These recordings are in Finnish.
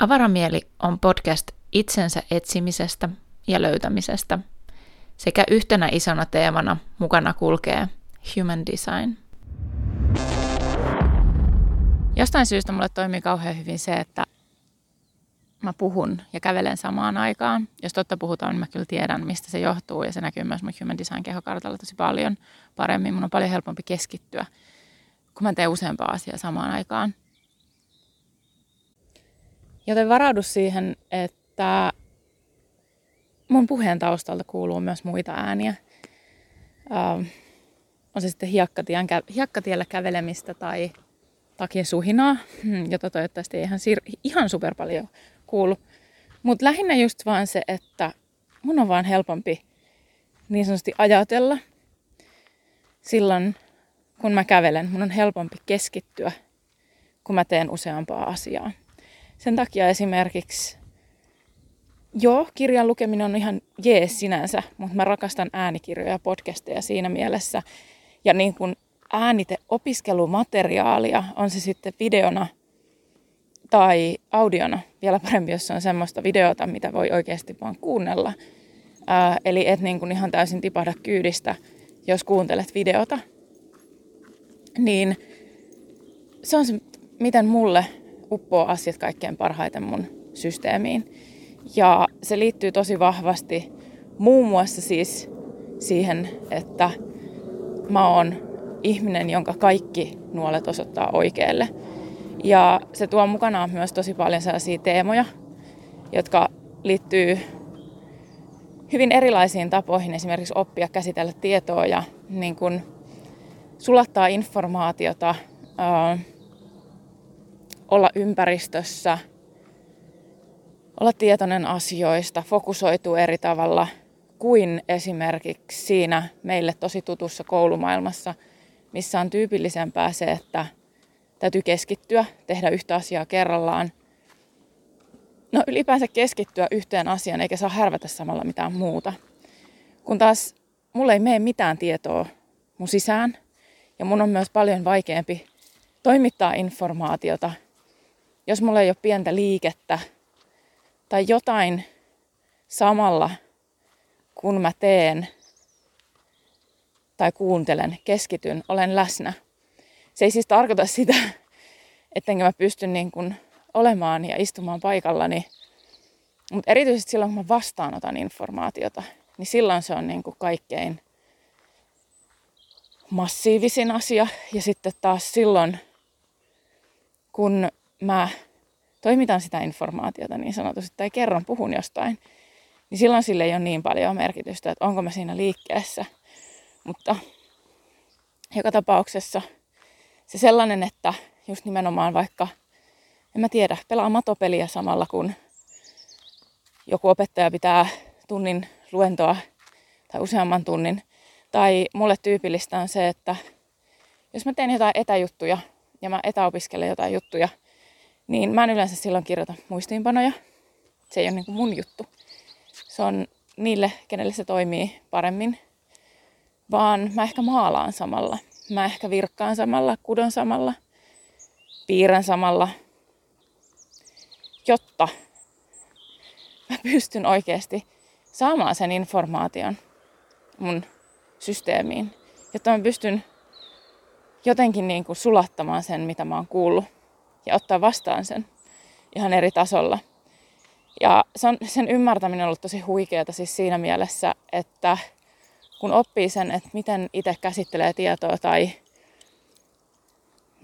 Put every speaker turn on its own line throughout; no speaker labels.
Avaramieli on podcast itsensä etsimisestä ja löytämisestä sekä yhtenä isona teemana mukana kulkee human design. Jostain syystä mulle toimii kauhean hyvin se, että mä puhun ja kävelen samaan aikaan. Jos totta puhutaan, niin mä kyllä tiedän, mistä se johtuu ja se näkyy myös mun human design kehokartalla tosi paljon paremmin. Mun on paljon helpompi keskittyä, kun mä teen useampaa asiaa samaan aikaan. Joten varaudu siihen, että mun puheen taustalta kuuluu myös muita ääniä. Uh, on se sitten hiekkatien, hiekkatiellä kävelemistä tai takia suhinaa, hmm, jota toivottavasti ei ihan, ihan super paljon kuulu. Mutta lähinnä just vaan se, että mun on vaan helpompi niin sanotusti ajatella silloin, kun mä kävelen. Mun on helpompi keskittyä, kun mä teen useampaa asiaa. Sen takia esimerkiksi, joo, kirjan lukeminen on ihan jees sinänsä, mutta mä rakastan äänikirjoja ja podcasteja siinä mielessä. Ja niin kuin äänite opiskelumateriaalia, on se sitten videona tai audiona, vielä parempi, jos on semmoista videota, mitä voi oikeasti vaan kuunnella. Ää, eli et niin kuin ihan täysin tipahda kyydistä, jos kuuntelet videota. Niin se on se, miten mulle uppoo asiat kaikkein parhaiten mun systeemiin. Ja se liittyy tosi vahvasti muun muassa siis siihen, että mä oon ihminen, jonka kaikki nuolet osoittaa oikealle. Ja se tuo mukanaan myös tosi paljon sellaisia teemoja, jotka liittyy hyvin erilaisiin tapoihin esimerkiksi oppia käsitellä tietoa ja niin kuin sulattaa informaatiota, olla ympäristössä, olla tietoinen asioista, fokusoituu eri tavalla kuin esimerkiksi siinä meille tosi tutussa koulumaailmassa, missä on tyypillisempää se, että täytyy keskittyä, tehdä yhtä asiaa kerrallaan. No ylipäänsä keskittyä yhteen asiaan eikä saa härvätä samalla mitään muuta. Kun taas mulle ei mene mitään tietoa mun sisään ja mun on myös paljon vaikeampi toimittaa informaatiota jos mulla ei ole pientä liikettä tai jotain samalla, kun mä teen tai kuuntelen, keskityn, olen läsnä. Se ei siis tarkoita sitä, ettenkö mä pysty niin kuin olemaan ja istumaan paikallani. Mutta erityisesti silloin, kun mä vastaanotan informaatiota, niin silloin se on niin kuin kaikkein massiivisin asia. Ja sitten taas silloin, kun mä toimitan sitä informaatiota niin sanotusti tai kerron, puhun jostain, niin silloin sille ei ole niin paljon merkitystä, että onko mä siinä liikkeessä. Mutta joka tapauksessa se sellainen, että just nimenomaan vaikka, en mä tiedä, pelaa matopeliä samalla kun joku opettaja pitää tunnin luentoa tai useamman tunnin. Tai mulle tyypillistä on se, että jos mä teen jotain etäjuttuja ja mä etäopiskelen jotain juttuja, niin mä en yleensä silloin kirjoita muistiinpanoja. Se ei ole niin kuin mun juttu. Se on niille, kenelle se toimii paremmin. Vaan mä ehkä maalaan samalla. Mä ehkä virkkaan samalla, kudon samalla, piirrän samalla, jotta mä pystyn oikeasti saamaan sen informaation mun systeemiin. Jotta mä pystyn jotenkin niin kuin sulattamaan sen, mitä mä oon kuullut ja ottaa vastaan sen ihan eri tasolla. Ja sen ymmärtäminen on ollut tosi huikeaa siis siinä mielessä, että kun oppii sen, että miten itse käsittelee tietoa tai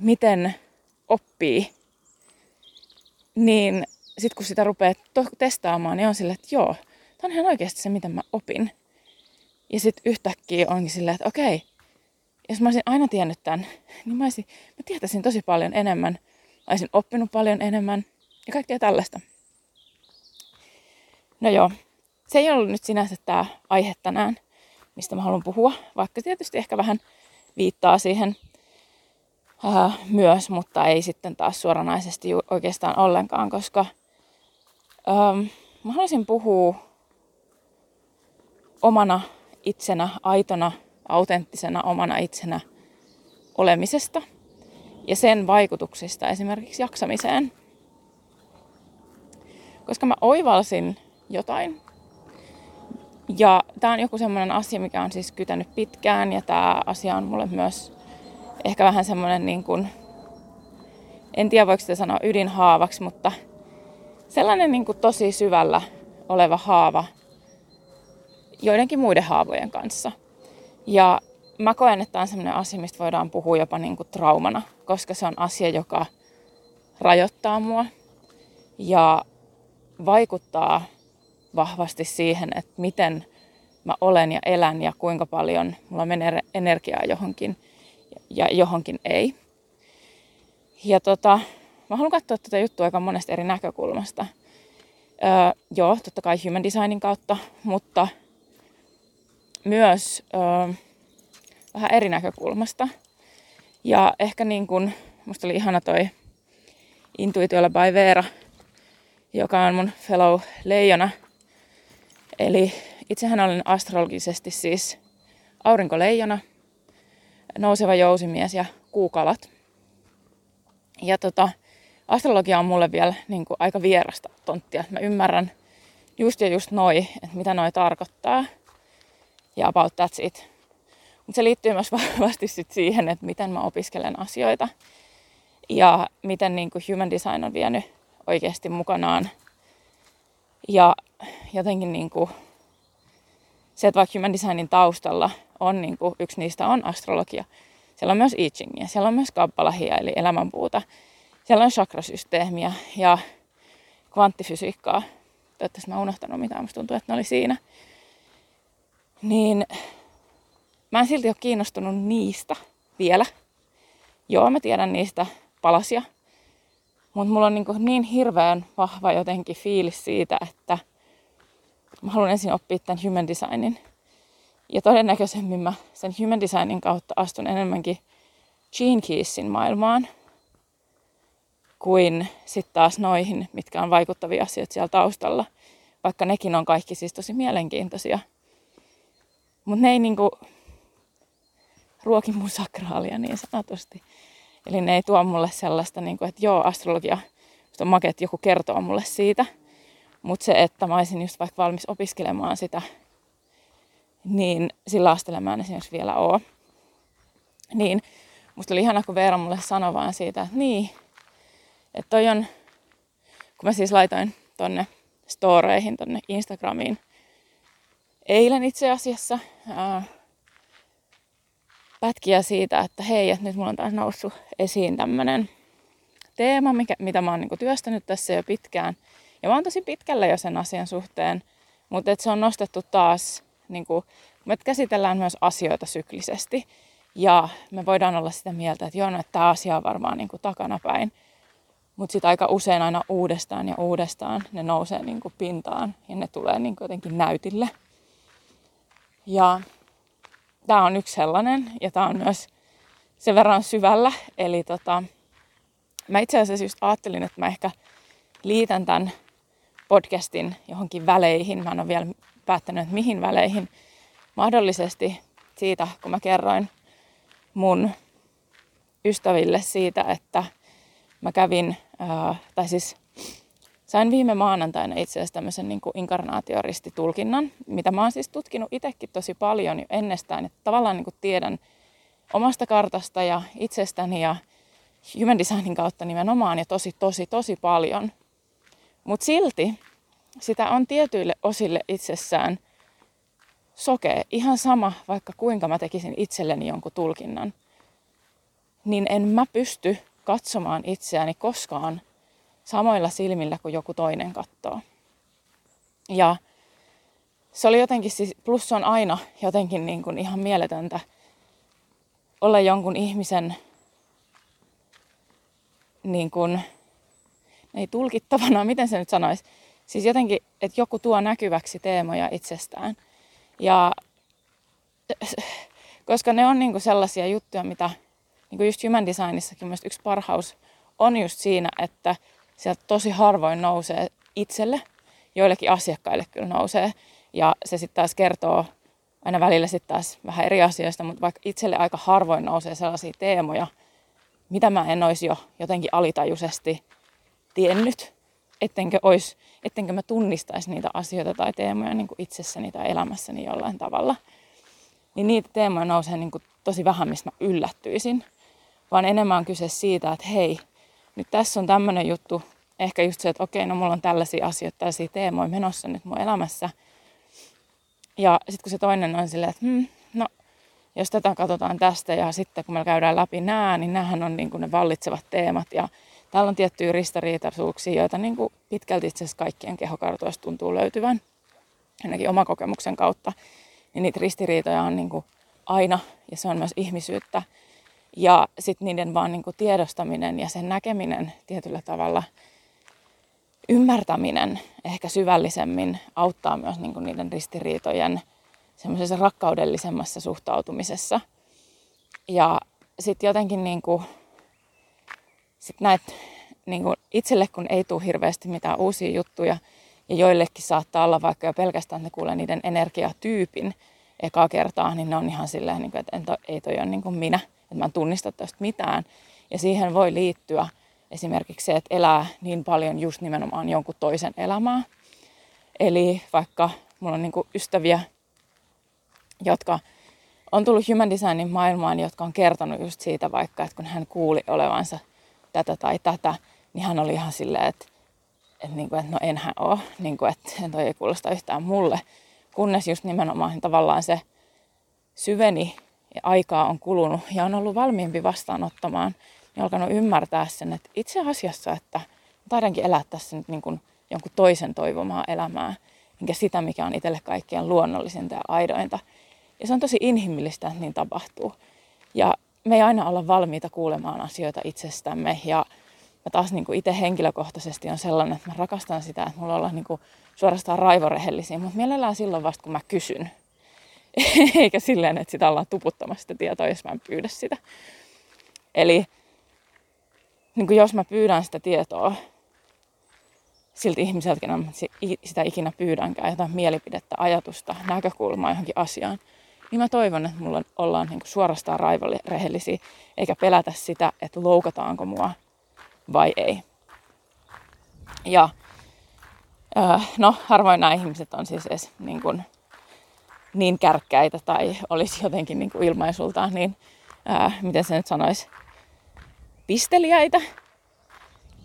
miten oppii, niin sitten kun sitä rupeaa to- testaamaan, niin on silleen, että joo, tämä on ihan oikeasti se, miten mä opin. Ja sitten yhtäkkiä onkin silleen, että okei, jos mä olisin aina tiennyt tämän, niin mä, olisin, mä tietäisin tosi paljon enemmän olisin oppinut paljon enemmän ja kaikkea tällaista. No joo, se ei ollut nyt sinänsä tämä aihe tänään, mistä mä haluan puhua, vaikka tietysti ehkä vähän viittaa siihen ää, myös, mutta ei sitten taas suoranaisesti oikeastaan ollenkaan, koska ää, mä haluaisin puhua omana itsenä, aitona, autenttisena omana itsenä olemisesta – ja sen vaikutuksista esimerkiksi jaksamiseen. koska mä oivalsin jotain. Ja tämä on joku semmoinen asia, mikä on siis kytänyt pitkään ja tämä asia on mulle myös ehkä vähän semmoinen niin kuin, en tiedä voiko sitä sanoa ydinhaavaksi, mutta sellainen niin kuin tosi syvällä oleva haava joidenkin muiden haavojen kanssa. Ja mä koen, että on sellainen asia, mistä voidaan puhua jopa niin kuin traumana, koska se on asia, joka rajoittaa mua ja vaikuttaa vahvasti siihen, että miten mä olen ja elän ja kuinka paljon mulla menee energiaa johonkin ja johonkin ei. Ja tota, mä haluan katsoa tätä juttua aika monesta eri näkökulmasta. Öö, joo, totta kai human designin kautta, mutta myös öö, vähän eri näkökulmasta. Ja ehkä niin kuin, musta oli ihana toi Intuitiolla by Veera, joka on mun fellow leijona. Eli itsehän olen astrologisesti siis aurinkoleijona, nouseva jousimies ja kuukalat. Ja tota, astrologia on mulle vielä niin kuin aika vierasta tonttia. Mä ymmärrän just ja just noi, että mitä noi tarkoittaa. Ja about that's it. Mutta se liittyy myös vahvasti sit siihen, että miten mä opiskelen asioita. Ja miten niin kuin human design on vienyt oikeasti mukanaan. Ja jotenkin niin kuin se, että vaikka human designin taustalla on niin kuin, yksi niistä on astrologia. Siellä on myös I Chingia, siellä on myös kabbalahia eli elämänpuuta. Siellä on chakrasysteemiä ja kvanttifysiikkaa. Toivottavasti mä unohtanut mitään, musta tuntuu, että ne oli siinä. Niin mä en silti ole kiinnostunut niistä vielä. Joo, mä tiedän niistä palasia. Mutta mulla on niin, niin hirveän vahva jotenkin fiilis siitä, että mä haluan ensin oppia tämän human designin. Ja todennäköisemmin mä sen human designin kautta astun enemmänkin Gene Keysin maailmaan kuin sitten taas noihin, mitkä on vaikuttavia asioita siellä taustalla. Vaikka nekin on kaikki siis tosi mielenkiintoisia. Mutta ne ei niinku ruoki mun sakraalia niin sanotusti. Eli ne ei tuo mulle sellaista, niinku, että joo, astrologia, on makea, että joku kertoo mulle siitä. Mutta se, että mä olisin just vaikka valmis opiskelemaan sitä, niin sillä asteella mä en esimerkiksi vielä oo. Niin musta oli ihana, kun Veera mulle sanoi vaan siitä, että niin, että toi on, kun mä siis laitoin tonne storeihin, tonne Instagramiin eilen itse asiassa ää, pätkiä siitä, että hei, että nyt mulla on taas noussut esiin tämmönen teema, mikä, mitä mä oon niinku työstänyt tässä jo pitkään. Ja mä oon tosi pitkällä jo sen asian suhteen, mutta et se on nostettu taas, niinku, me käsitellään myös asioita syklisesti. Ja me voidaan olla sitä mieltä, että joo, no, että tämä asia on varmaan niinku takanapäin. Mutta sitten aika usein aina uudestaan ja uudestaan ne nousee niinku pintaan ja ne tulee niinku jotenkin näytille. Ja tämä on yksi sellainen ja tämä on myös sen verran syvällä. Eli tota, mä itse asiassa just ajattelin, että mä ehkä liitän tämän podcastin johonkin väleihin. Mä en ole vielä päättänyt, että mihin väleihin. Mahdollisesti siitä, kun mä kerroin mun ystäville siitä, että mä kävin, ää, tai siis sain viime maanantaina itse asiassa tämmöisen niin inkarnaatioristitulkinnan, mitä mä oon siis tutkinut itsekin tosi paljon jo ennestään, että tavallaan niin kuin tiedän omasta kartasta ja itsestäni ja human designin kautta nimenomaan ja tosi, tosi, tosi paljon. Mutta silti sitä on tietyille osille itsessään sokea. Ihan sama, vaikka kuinka mä tekisin itselleni jonkun tulkinnan, niin en mä pysty katsomaan itseäni koskaan samoilla silmillä kuin joku toinen katsoo. Ja se oli jotenkin, siis, plus on aina jotenkin niin kuin ihan mieletöntä olla jonkun ihmisen niin kuin, ei tulkittavana, miten se nyt sanoisi. Siis jotenkin, että joku tuo näkyväksi teemoja itsestään. Ja koska ne on niinku sellaisia juttuja, mitä niinku just human designissakin myös yksi parhaus on just siinä, että sieltä tosi harvoin nousee itselle, joillekin asiakkaille kyllä nousee. Ja se sitten taas kertoo aina välillä sitten taas vähän eri asioista, mutta vaikka itselle aika harvoin nousee sellaisia teemoja, mitä mä en olisi jo jotenkin alitajuisesti tiennyt. ettenkö, ois, ettenkö mä tunnistaisi niitä asioita tai teemoja niin kuin itsessäni tai elämässäni jollain tavalla. Niin niitä teemoja nousee niin kuin tosi vähän, mistä mä yllättyisin. Vaan enemmän on kyse siitä, että hei, nyt tässä on tämmöinen juttu. Ehkä just se, että okei, no mulla on tällaisia asioita, tällaisia teemoja menossa nyt mun elämässä. Ja sitten kun se toinen on silleen, että hmm, no jos tätä katsotaan tästä ja sitten kun me käydään läpi nämä, niin nämähän on niin kuin ne vallitsevat teemat ja täällä on tiettyjä ristariitaisuuksia, joita niin kuin pitkälti itse asiassa kaikkien kehokartoista tuntuu löytyvän, ainakin oma kokemuksen kautta. Niin niitä ristiriitoja on niin kuin aina ja se on myös ihmisyyttä. Ja sitten niiden vaan niin kuin tiedostaminen ja sen näkeminen tietyllä tavalla ymmärtäminen ehkä syvällisemmin auttaa myös niin kuin niiden ristiriitojen semmoisessa rakkaudellisemmassa suhtautumisessa. Ja sitten jotenkin niin kuin, sit näet, niin kuin itselle kun ei tule hirveästi mitään uusia juttuja, ja joillekin saattaa olla vaikka jo pelkästään, että ne kuulee niiden energiatyypin ekaa kertaa, niin ne on ihan silleen, niin kuin, että ei toi ole niin kuin minä, että mä en tunnista tästä mitään. Ja siihen voi liittyä esimerkiksi se, että elää niin paljon just nimenomaan jonkun toisen elämää. Eli vaikka mulla on niin ystäviä, jotka on tullut human designin maailmaan, jotka on kertonut just siitä vaikka, että kun hän kuuli olevansa tätä tai tätä, niin hän oli ihan silleen, että, että, niin kuin, että no enhän ole, niin kuin, että toi ei kuulosta yhtään mulle. Kunnes just nimenomaan tavallaan se syveni aikaa on kulunut ja on ollut valmiimpi vastaanottamaan, niin alkanut ymmärtää sen, että itse asiassa, että taidankin elää tässä nyt niin kuin jonkun toisen toivomaa elämää, enkä sitä, mikä on itselle kaikkien luonnollisinta ja aidointa. Ja se on tosi inhimillistä, että niin tapahtuu. Ja me ei aina olla valmiita kuulemaan asioita itsestämme. Ja mä taas niin kuin itse henkilökohtaisesti on sellainen, että mä rakastan sitä, että mulla ollaan niin kuin suorastaan raivorehellisiä, mutta mielellään silloin vasta, kun mä kysyn. Eikä silleen, että sitä ollaan tuputtamassa sitä tietoa, jos mä en pyydä sitä. Eli niin kuin jos mä pyydän sitä tietoa siltä ihmiseltä, kenen sitä ikinä pyydänkään, jotain mielipidettä, ajatusta, näkökulmaa johonkin asiaan, niin mä toivon, että mulla ollaan niin kuin suorastaan raivorehellisiä, eikä pelätä sitä, että loukataanko mua vai ei. Ja no, harvoin nämä ihmiset on siis edes niin, kuin, niin kärkkäitä tai olisi jotenkin niin kuin ilmaisultaan niin, ää, miten se nyt sanoisi, pisteliäitä.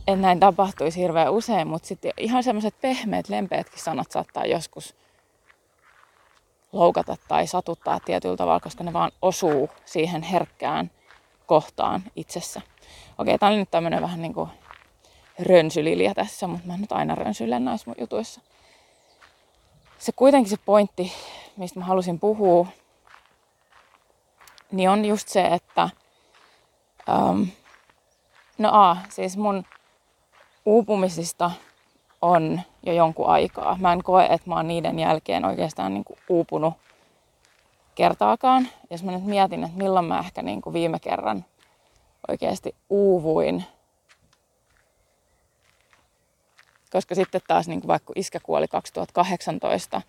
Että näin tapahtuisi hirveän usein, mutta sitten ihan semmoiset pehmeät, lempeätkin sanat saattaa joskus loukata tai satuttaa tietyllä tavalla, koska ne vaan osuu siihen herkkään kohtaan itsessä. Okei, tämä oli nyt tämmöinen vähän niin kuin rönsylilia tässä, mutta mä nyt aina rönsylen näissä mun jutuissa. Se kuitenkin se pointti, mistä mä halusin puhua, niin on just se, että um, no a, siis mun uupumisista on jo jonkun aikaa. Mä en koe, että mä oon niiden jälkeen oikeastaan niin kuin uupunut kertaakaan. Jos mä nyt mietin, että milloin mä ehkä niin kuin viime kerran oikeasti uuvuin. Koska sitten taas niin kuin vaikka iskä kuoli 2018,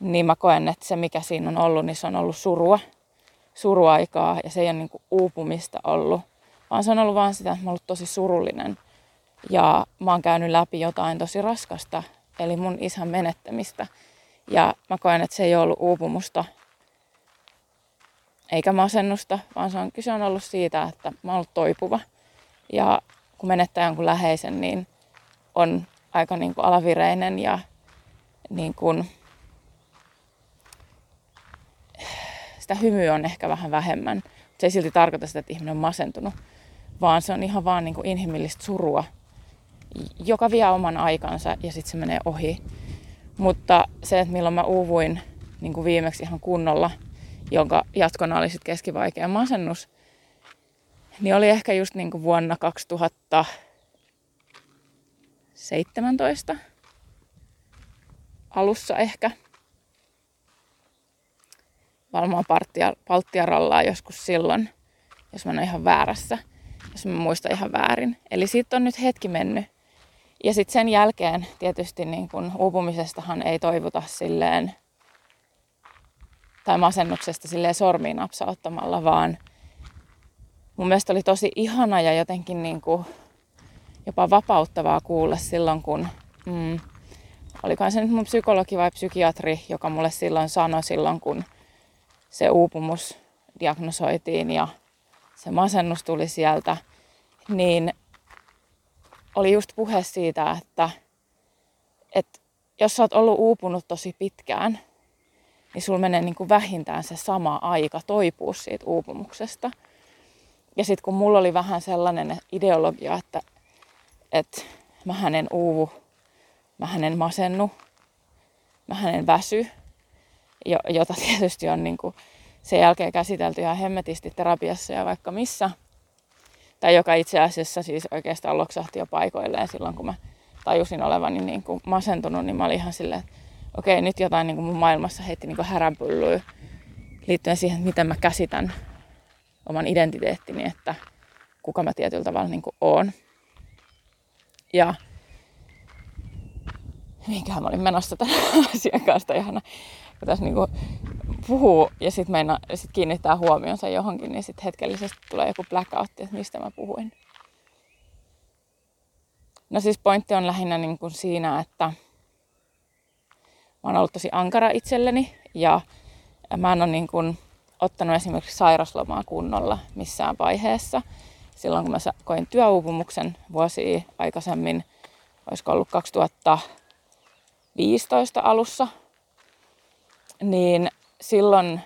niin mä koen, että se mikä siinä on ollut, niin se on ollut surua, suruaikaa ja se ei ole niin kuin uupumista ollut, vaan se on ollut vaan sitä, että mä oon ollut tosi surullinen – ja mä oon käynyt läpi jotain tosi raskasta, eli mun isän menettämistä. Ja mä koen, että se ei ollut uupumusta eikä masennusta, vaan se on, kyse on ollut siitä, että mä oon ollut toipuva. Ja kun menettää jonkun läheisen, niin on aika niin kuin alavireinen ja niin kuin, sitä hymyä on ehkä vähän vähemmän. Se ei silti tarkoita sitä, että ihminen on masentunut, vaan se on ihan vaan niin kuin inhimillistä surua joka vie oman aikansa ja sitten se menee ohi. Mutta se, että milloin mä uuvuin niin kuin viimeksi ihan kunnolla, jonka jatkona oli sitten keskivaikea masennus, niin oli ehkä just niin kuin vuonna 2017 alussa ehkä. Valmaan palttia rallaa joskus silloin, jos mä en ole ihan väärässä, jos mä muistan ihan väärin. Eli siitä on nyt hetki mennyt. Ja sitten sen jälkeen tietysti niin kun uupumisestahan ei toivuta silleen, tai masennuksesta silleen sormiin napsauttamalla, vaan mun mielestä oli tosi ihana ja jotenkin niin kuin, jopa vapauttavaa kuulla silloin, kun mm, olikohan se nyt mun psykologi vai psykiatri, joka mulle silloin sanoi silloin, kun se uupumus diagnosoitiin ja se masennus tuli sieltä, niin oli just puhe siitä, että, että jos sä oot ollut uupunut tosi pitkään, niin sulla menee niin kuin vähintään se sama aika toipua siitä uupumuksesta. Ja sitten kun mulla oli vähän sellainen ideologia, että, että mä hänen uuvu, mä hänen masennu, mä hänen väsy, jota tietysti on niin kuin sen jälkeen käsitelty ihan hemmetisti terapiassa ja vaikka missä. Tai joka itse asiassa siis oikeastaan loksahti jo paikoilleen silloin, kun mä tajusin olevani niin kuin masentunut, niin mä olin ihan silleen, että okei, nyt jotain niin kuin mun maailmassa heitti niin kuin häränpyllyä liittyen siihen, miten mä käsitän oman identiteettini, että kuka mä tietyllä tavalla niin oon. Ja minkähän mä olin menossa tämän asian kanssa ihana, kun tässä niin kuin puhuu ja sitten sit kiinnittää huomionsa johonkin, niin sitten hetkellisesti tulee joku blackout, että mistä mä puhuin. No siis pointti on lähinnä niin kuin siinä, että mä oon ollut tosi ankara itselleni ja mä en ole niin kuin ottanut esimerkiksi sairaslomaa kunnolla missään vaiheessa. Silloin kun mä koin työuupumuksen vuosi aikaisemmin, olisiko ollut 2015 alussa, niin silloin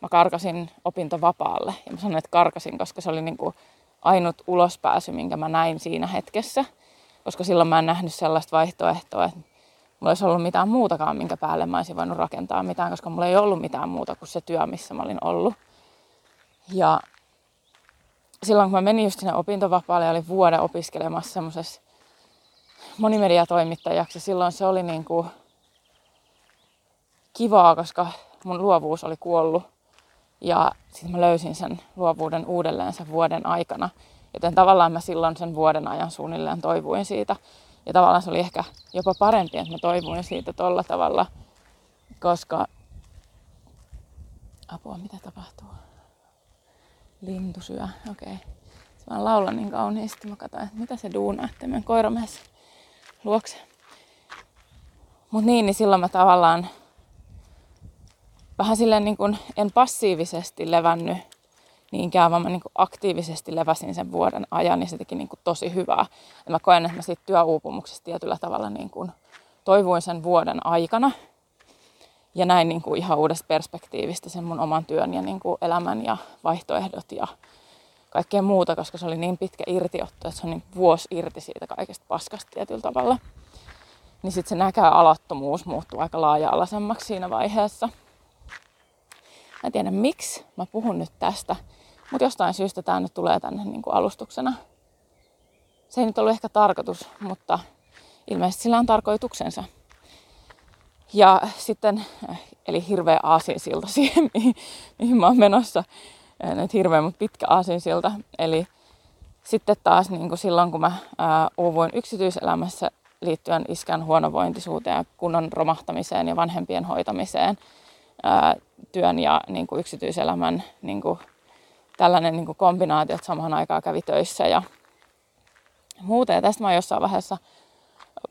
mä karkasin opintovapaalle. Ja mä sanoin, että karkasin, koska se oli niin kuin ainut ulospääsy, minkä mä näin siinä hetkessä. Koska silloin mä en nähnyt sellaista vaihtoehtoa, että mulla olisi ollut mitään muutakaan, minkä päälle mä olisin voinut rakentaa mitään, koska mulla ei ollut mitään muuta kuin se työ, missä mä olin ollut. Ja silloin kun mä menin just sinne opintovapaalle ja olin vuoden opiskelemassa semmoisessa monimediatoimittajaksi, silloin se oli niin kuin kivaa, koska mun luovuus oli kuollut. Ja sitten mä löysin sen luovuuden uudelleen sen vuoden aikana. Joten tavallaan mä silloin sen vuoden ajan suunnilleen toivuin siitä. Ja tavallaan se oli ehkä jopa parempi, että mä toivuin siitä tolla tavalla, koska... Apua, mitä tapahtuu? Lintu syö, okei. Okay. Mä laulan niin kauniisti, mä katsoin, että mitä se duunaa, että menen koiramies luokse. Mut niin, niin silloin mä tavallaan vähän silleen niin kuin en passiivisesti levännyt niinkään, vaan mä niin kuin aktiivisesti leväsin sen vuoden ajan, niin se teki niin kuin tosi hyvää. Ja mä koen, että mä siitä työuupumuksesta tietyllä tavalla niin kuin toivuin sen vuoden aikana. Ja näin niin kuin ihan uudesta perspektiivistä sen mun oman työn ja niin kuin elämän ja vaihtoehdot ja kaikkea muuta, koska se oli niin pitkä irtiotto, että se on niin vuosi irti siitä kaikesta paskasta tietyllä tavalla. Niin sitten se näkää alattomuus muuttuu aika laaja-alaisemmaksi siinä vaiheessa. Mä en tiedä miksi mä puhun nyt tästä, mutta jostain syystä tämä nyt tulee tänne niin kuin alustuksena. Se ei nyt ollut ehkä tarkoitus, mutta ilmeisesti sillä on tarkoituksensa. Ja sitten, eli hirveä aasinsilta siihen, mihin, mihin mä oon menossa. Nyt hirveä, mutta pitkä aasinsilta. Eli sitten taas niin kuin silloin, kun mä ää, uuvuin yksityiselämässä liittyen iskän huonovointisuuteen ja kunnon romahtamiseen ja vanhempien hoitamiseen, ää, työn ja niin kuin yksityiselämän niin kuin, tällainen niin kuin kombinaatio, että samaan aikaan kävi töissä ja muuta. Ja tästä mä oon jossain vaiheessa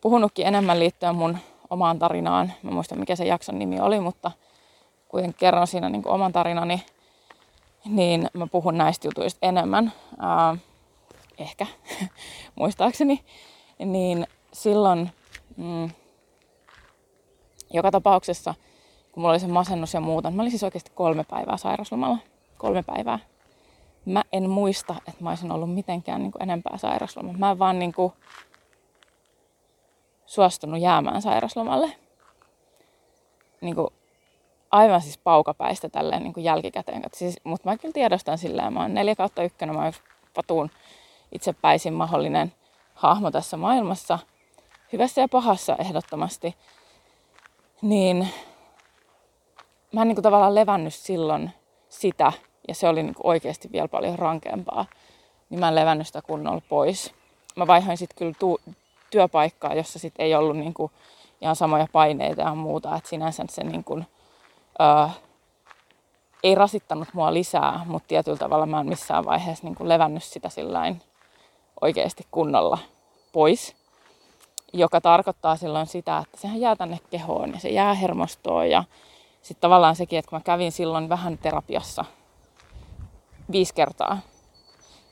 puhunutkin enemmän liittyen mun omaan tarinaan. Mä muistan mikä se jakson nimi oli, mutta kuitenkin kerron siinä niin kuin oman tarinani, niin mä puhun näistä jutuista enemmän. Ää, ehkä, muistaakseni. Niin silloin mm, joka tapauksessa – kun mulla oli se masennus ja muuta. Mä olin siis oikeasti kolme päivää sairaslomalla. Kolme päivää. Mä en muista, että mä olisin ollut mitenkään niin kuin enempää sairaslomalla. Mä en vaan niin kuin suostunut jäämään sairaslomalle. Niin kuin aivan siis paukapäistä tälleen niin kuin jälkikäteen. Siis, mutta mä kyllä tiedostan silleen, mä oon neljä kautta ykkönen, mä oon patuun itsepäisin mahdollinen hahmo tässä maailmassa. Hyvässä ja pahassa ehdottomasti. Niin mä en niin kuin tavallaan levännyt silloin sitä, ja se oli niin kuin oikeasti vielä paljon rankempaa, niin mä en levännyt sitä kunnolla pois. Mä vaihoin sitten kyllä tu- työpaikkaa, jossa sitten ei ollut niin kuin ihan samoja paineita ja muuta, että sinänsä se niin kuin, öö, ei rasittanut mua lisää, mutta tietyllä tavalla mä en missään vaiheessa niin kuin levännyt sitä sillain oikeasti kunnolla pois, joka tarkoittaa silloin sitä, että sehän jää tänne kehoon ja se jää hermostoon ja sitten tavallaan sekin, että kun mä kävin silloin vähän terapiassa viisi kertaa,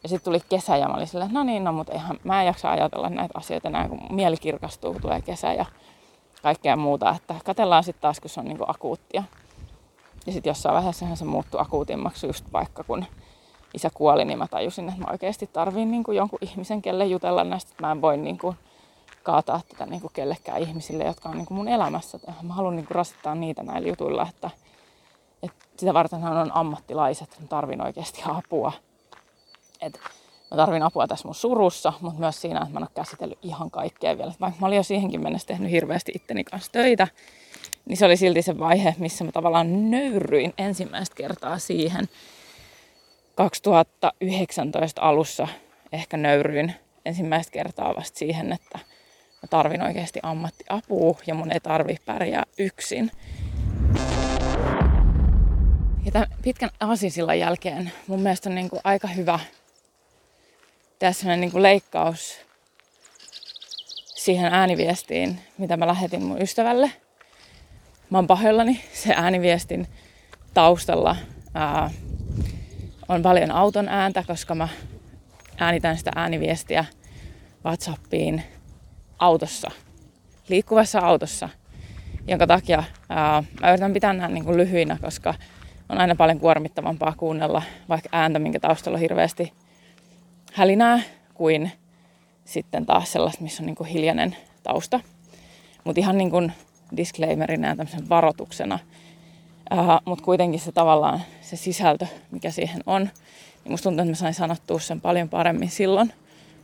ja sitten tuli kesä ja mä olin silleen, no niin, no mutta eihän, mä en jaksa ajatella näitä asioita enää, kun mieli kirkastuu, kun tulee kesä ja kaikkea muuta. Että katellaan sitten taas, kun se on niinku akuuttia. Ja sitten jossain vaiheessa se muuttui akuutimmaksi just vaikka kun isä kuoli, niin mä tajusin, että mä oikeasti tarviin niinku jonkun ihmisen, kelle jutella näistä, että mä en voi niinku kaataa tätä niinku kellekään ihmisille, jotka on niinku mun elämässä. Mä haluan niinku rasittaa niitä näillä jutuilla, että, että sitä varten on ammattilaiset, mä tarvin oikeasti apua. Et mä tarvin apua tässä mun surussa, mutta myös siinä, että mä en ole käsitellyt ihan kaikkea vielä. Vaikka mä olin jo siihenkin mennessä tehnyt hirveästi itteni kanssa töitä, niin se oli silti se vaihe, missä mä tavallaan nöyryin ensimmäistä kertaa siihen. 2019 alussa ehkä nöyryin ensimmäistä kertaa vasta siihen, että mä tarvin oikeasti ammattiapua ja mun ei tarvi pärjää yksin. Ja tämän pitkän aasinsillan jälkeen mun mielestä on niin kuin aika hyvä tehdä sellainen niin kuin leikkaus siihen ääniviestiin, mitä mä lähetin mun ystävälle. Mä oon pahoillani. Se ääniviestin taustalla ää, on paljon auton ääntä, koska mä äänitän sitä ääniviestiä WhatsAppiin autossa, liikkuvassa autossa, jonka takia ää, mä yritän pitää nämä niin lyhyinä, koska on aina paljon kuormittavampaa kuunnella vaikka ääntä, minkä taustalla on hirveästi hälinää kuin sitten taas sellaista, missä on niin hiljainen tausta. Mutta ihan niin kuin disclaimerina ja tämmöisen varoituksena. Mutta kuitenkin se tavallaan se sisältö, mikä siihen on, niin musta tuntuu, että mä sain sanottua sen paljon paremmin silloin,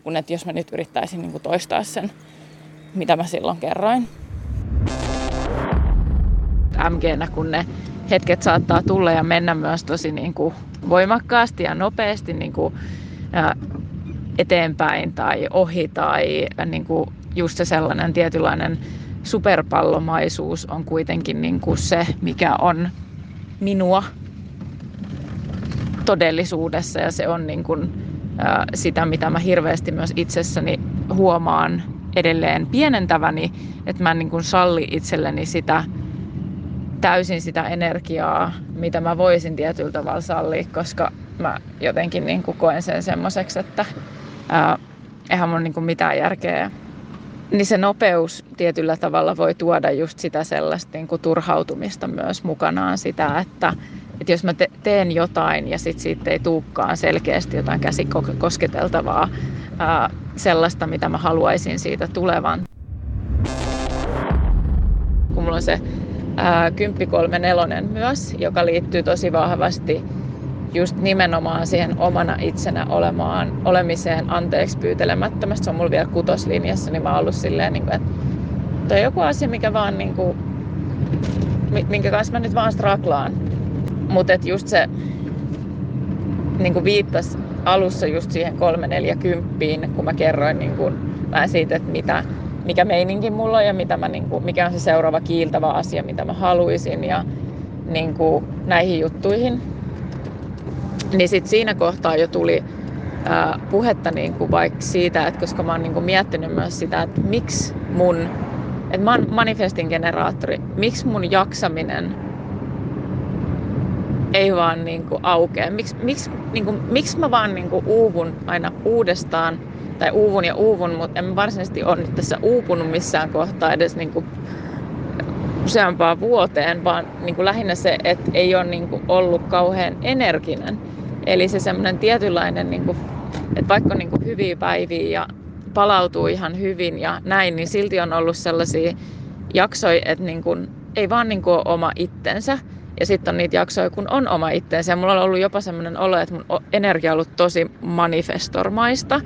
kun että jos mä nyt yrittäisin niin kuin toistaa sen, mitä mä silloin kerroin. MGnä, kun ne hetket saattaa tulla ja mennä myös tosi niin kuin voimakkaasti ja nopeasti niin kuin eteenpäin tai ohi tai niin kuin just se sellainen tietynlainen superpallomaisuus on kuitenkin niin kuin se, mikä on minua todellisuudessa ja se on niin kuin, sitä, mitä mä hirveästi myös itsessäni huomaan edelleen pienentäväni, että mä en niin kuin salli itselleni sitä täysin sitä energiaa, mitä mä voisin tietyllä tavalla sallia, koska mä jotenkin niin kuin koen sen semmoiseksi, että ää, eihän mun niin kuin mitään järkeä. Niin se nopeus tietyllä tavalla voi tuoda just sitä sellaista niin kuin turhautumista myös mukanaan sitä, että, että jos mä te- teen jotain ja sit siitä ei tuukkaan selkeästi jotain käsikosketeltavaa, ää, sellaista, mitä mä haluaisin siitä tulevan. Kun mulla on se ää, 1034 myös, joka liittyy tosi vahvasti just nimenomaan siihen omana itsenä olemaan, olemiseen anteeksi pyytelemättömästi. Se on mulla vielä kutoslinjassa, niin mä oon ollut silleen, niin kuin, että toi on joku asia, mikä vaan, niin kuin, minkä kanssa mä nyt vaan straklaan. Mutta just se niin kuin viittasi alussa just siihen 340, kun mä kerroin niin kuin, vähän siitä, että mitä, mikä meininki mulla on ja mitä mä, niin kuin, mikä on se seuraava kiiltävä asia, mitä mä haluaisin ja niin kuin, näihin juttuihin. Niin sit siinä kohtaa jo tuli ää, puhetta niin kuin vaikka siitä, että koska mä oon niin kuin miettinyt myös sitä, että miksi mun, että mä oon manifestin generaattori, miksi mun jaksaminen ei vaan niin kuin aukea, miksi, niin kuin, miksi mä vaan niin kuin uuvun aina uudestaan, tai uuvun ja uuvun, mutta en varsinaisesti ole nyt tässä uupunut missään kohtaa edes niin kuin useampaan vuoteen, vaan niin kuin lähinnä se, että ei ole niin kuin ollut kauhean energinen. Eli se semmoinen tietynlainen, niin kuin, että vaikka on niin kuin hyviä päiviä ja palautuu ihan hyvin ja näin, niin silti on ollut sellaisia jaksoja, että niin kuin, ei vaan niin kuin ole oma itsensä. Ja sitten on niitä jaksoja, kun on oma itsensä. Ja mulla on ollut jopa semmoinen olo, että mun energia on ollut tosi manifestormaista.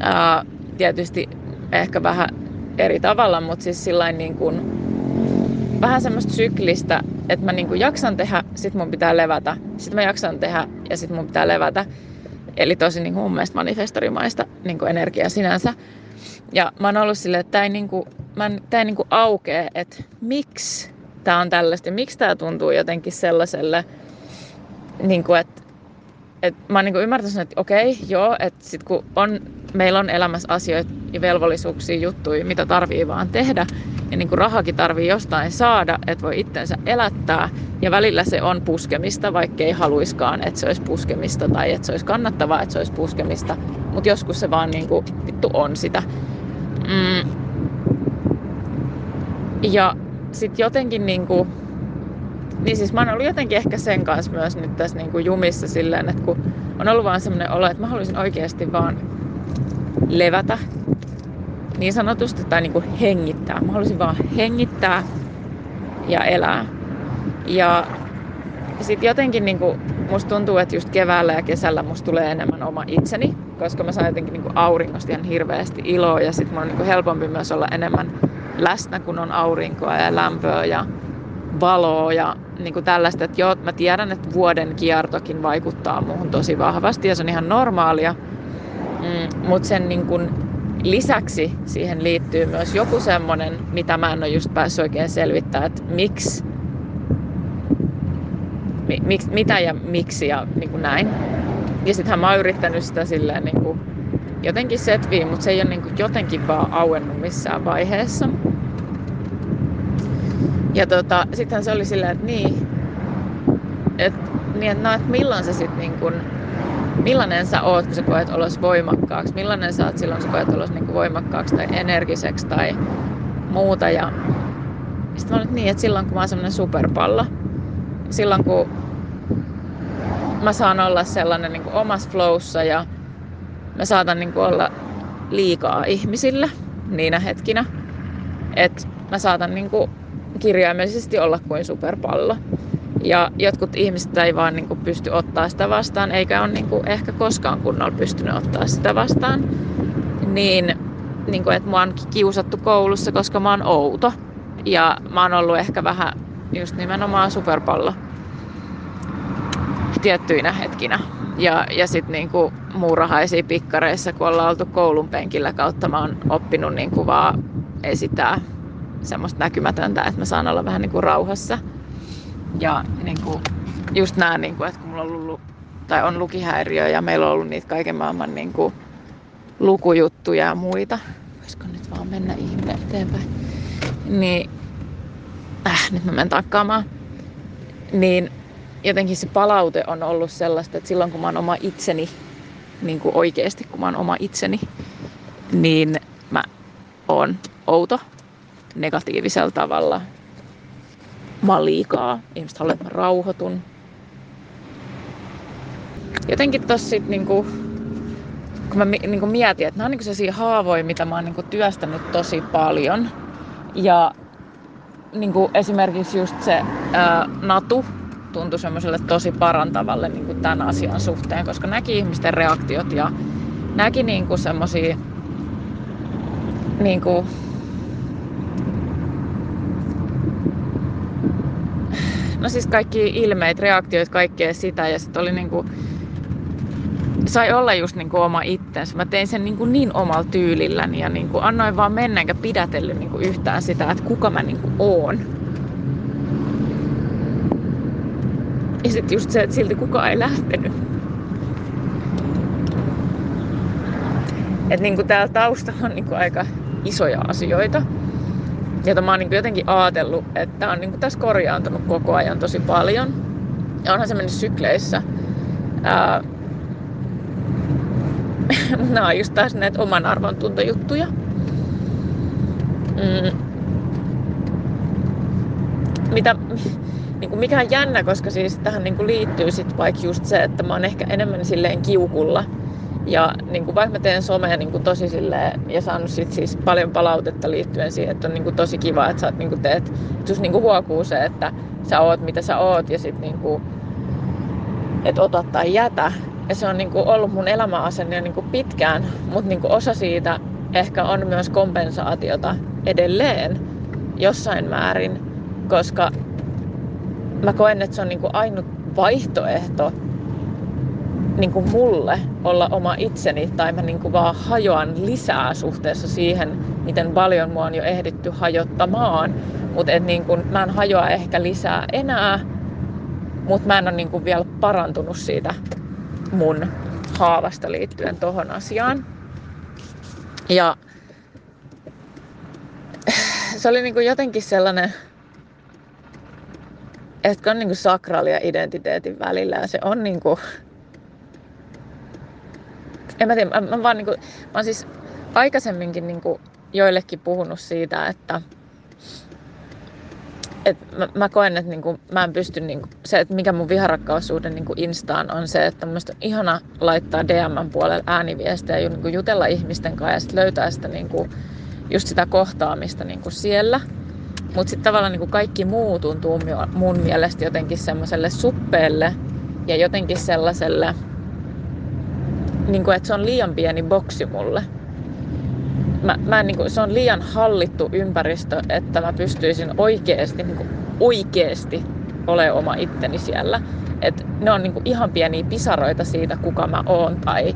Ää, tietysti ehkä vähän eri tavalla, mutta siis sillain niin kuin, vähän semmoista syklistä, että mä niinku jaksan tehdä, sit mun pitää levätä, sit mä jaksan tehdä ja sit mun pitää levätä. Eli tosi niinku mun mielestä manifestorimaista niinku energiaa sinänsä. Ja mä oon ollut silleen, että tää ei, niinku, mä en, tää ei niinku aukee, että miksi tää on tällaista ja miksi tää tuntuu jotenkin sellaiselle, niinku, että et mä oon niinku ymmärtänyt, että okei, joo, että sit kun on, meillä on elämässä asioita, ja velvollisuuksia, juttuja, mitä tarvii vaan tehdä. Ja niin kuin rahakin tarvii jostain saada, että voi itsensä elättää. Ja välillä se on puskemista, vaikka ei haluiskaan, että se olisi puskemista tai että se olisi kannattavaa, että se olisi puskemista. Mutta joskus se vaan niin kuin, vittu on sitä. Mm. Ja sitten jotenkin niin kuin, niin siis mä oon ollut jotenkin ehkä sen kanssa myös nyt tässä niin kuin jumissa silleen, että kun on ollut vaan semmoinen olo, että mä haluaisin oikeasti vaan levätä niin sanotusti tai niin kuin hengittää. Mä haluaisin vaan hengittää ja elää. Ja sitten jotenkin niin kuin, musta tuntuu, että just keväällä ja kesällä musta tulee enemmän oma itseni, koska mä saan jotenkin niin kuin aurinkosta ihan hirveästi iloa ja sitten mun on niin kuin helpompi myös olla enemmän läsnä, kun on aurinkoa ja lämpöä ja valoa ja niin kuin tällaista, että joo, mä tiedän, että vuoden kiertokin vaikuttaa muuhun tosi vahvasti ja se on ihan normaalia, mm, mutta sen niin kuin lisäksi siihen liittyy myös joku semmoinen, mitä mä en ole just päässyt oikein selvittämään, että miksi, mi, miksi mitä ja miksi ja niin kuin näin. Ja sittenhän mä oon yrittänyt sitä silleen niin kuin jotenkin setviä, mutta se ei ole niin kuin jotenkin vaan auennut missään vaiheessa. Ja tota, sittenhän se oli silleen, että niin, että niin, et no, et milloin se sitten niin kuin, millainen sä oot, kun sä koet olos voimakkaaksi, millainen sä oot silloin, kun sä koet olos niin voimakkaaksi tai energiseksi tai muuta. Ja sitten mä olin niin, että silloin kun mä oon semmonen superpallo, silloin kun mä saan olla sellainen niin omassa flowssa ja mä saatan niin olla liikaa ihmisille niinä hetkinä, että mä saatan niin kirjaimellisesti olla kuin superpallo. Ja jotkut ihmiset ei vaan niin kuin pysty ottaa sitä vastaan, eikä ole niin kuin ehkä koskaan kunnolla pystynyt ottaa sitä vastaan. Niin, niin kuin, että mua on kiusattu koulussa, koska mä oon outo. Ja mä oon ollut ehkä vähän just nimenomaan superpallo tiettyinä hetkinä. Ja, ja sitten niinku muurahaisia pikkareissa, kun ollaan oltu koulun penkillä kautta, mä oon oppinut niinku vaan esittää semmoista näkymätöntä, että mä saan olla vähän niinku rauhassa. Ja niin kuin, just näen, niin kuin, että kun mulla on ollut, tai on lukihäiriö ja meillä on ollut niitä kaiken maailman niin kuin, lukujuttuja ja muita. Voisiko nyt vaan mennä ihminen eteenpäin? Niin, äh, nyt mä menen takkaamaan. Niin jotenkin se palaute on ollut sellaista, että silloin kun mä oon oma itseni, niin kuin oikeasti kun mä oon oma itseni, niin mä oon outo negatiivisella tavalla mä oon liikaa. Ihmiset haluaa, että mä rauhoitun. Jotenkin tossa sit niinku, kun mä niinku mietin, että nämä on niinku sellaisia haavoja, mitä mä oon niinku työstänyt tosi paljon. Ja niinku esimerkiksi just se ää, natu tuntui semmoiselle tosi parantavalle niinku tämän asian suhteen, koska näki ihmisten reaktiot ja näki niinku semmoisia niinku, no siis kaikki ilmeet, reaktiot, kaikkea sitä ja sitten oli niinku, sai olla just niinku oma itsensä. Mä tein sen niinku niin omalla tyylilläni ja niinku annoin vaan mennä enkä pidätellyt niinku yhtään sitä, että kuka mä niinku oon. Ja sitten just se, että silti kukaan ei lähtenyt. Että niinku täällä taustalla on niinku aika isoja asioita jota mä oon niin jotenkin ajatellut, että on niin tässä korjaantunut koko ajan tosi paljon. Ja onhan se mennyt sykleissä. Ää, nämä on just taas näitä oman arvon tuntojuttuja. Mm. Mitä, niin kuin mikä on jännä, koska siis tähän niin kuin liittyy sit vaikka just se, että mä oon ehkä enemmän silleen kiukulla ja niin kuin vaikka mä teen somea niin kuin tosi silleen, ja saanut sit siis paljon palautetta liittyen siihen, että on niin kuin tosi kiva, että sä oot, niin kuin teet, että niin kuin huokuu se, että sä oot mitä sä oot ja sit niin kuin, että ota tai jätä. Ja se on niin kuin ollut mun elämäasenne niin kuin pitkään, mutta niin kuin osa siitä ehkä on myös kompensaatiota edelleen jossain määrin, koska mä koen, että se on niin kuin ainut vaihtoehto niin kuin mulle olla oma itseni tai mä niin kuin vaan hajoan lisää suhteessa siihen, miten paljon mua on jo ehditty hajottamaan. Mutta niin kuin, mä en hajoa ehkä lisää enää, mutta mä en ole niin kuin vielä parantunut siitä mun haavasta liittyen tohon asiaan. Ja
se oli niinku jotenkin sellainen, että on niinku sakraalia identiteetin välillä ja se on niinku, en mä tiedä, mä, mä vaan niinku, mä oon siis aikaisemminkin niinku joillekin puhunut siitä, että et mä, mä koen, että niinku, mä en pysty, niinku, se, että mikä mun viharakkaussuhde niinku Instaan on se, että musta on ihana laittaa DM puolelle ääniviestejä ja niinku jutella ihmisten kanssa ja sit löytää sitä niinku, just sitä kohtaamista niinku siellä. Mutta sitten tavallaan niinku kaikki muu tuntuu mun mielestä jotenkin semmoiselle suppeelle ja jotenkin sellaiselle, niinku, että se on liian pieni boksi mulle mä, mä en, niin kuin, se on liian hallittu ympäristö, että mä pystyisin oikeasti, niin kuin, oikeasti ole oma itteni siellä. Et ne on niin kuin, ihan pieniä pisaroita siitä, kuka mä oon tai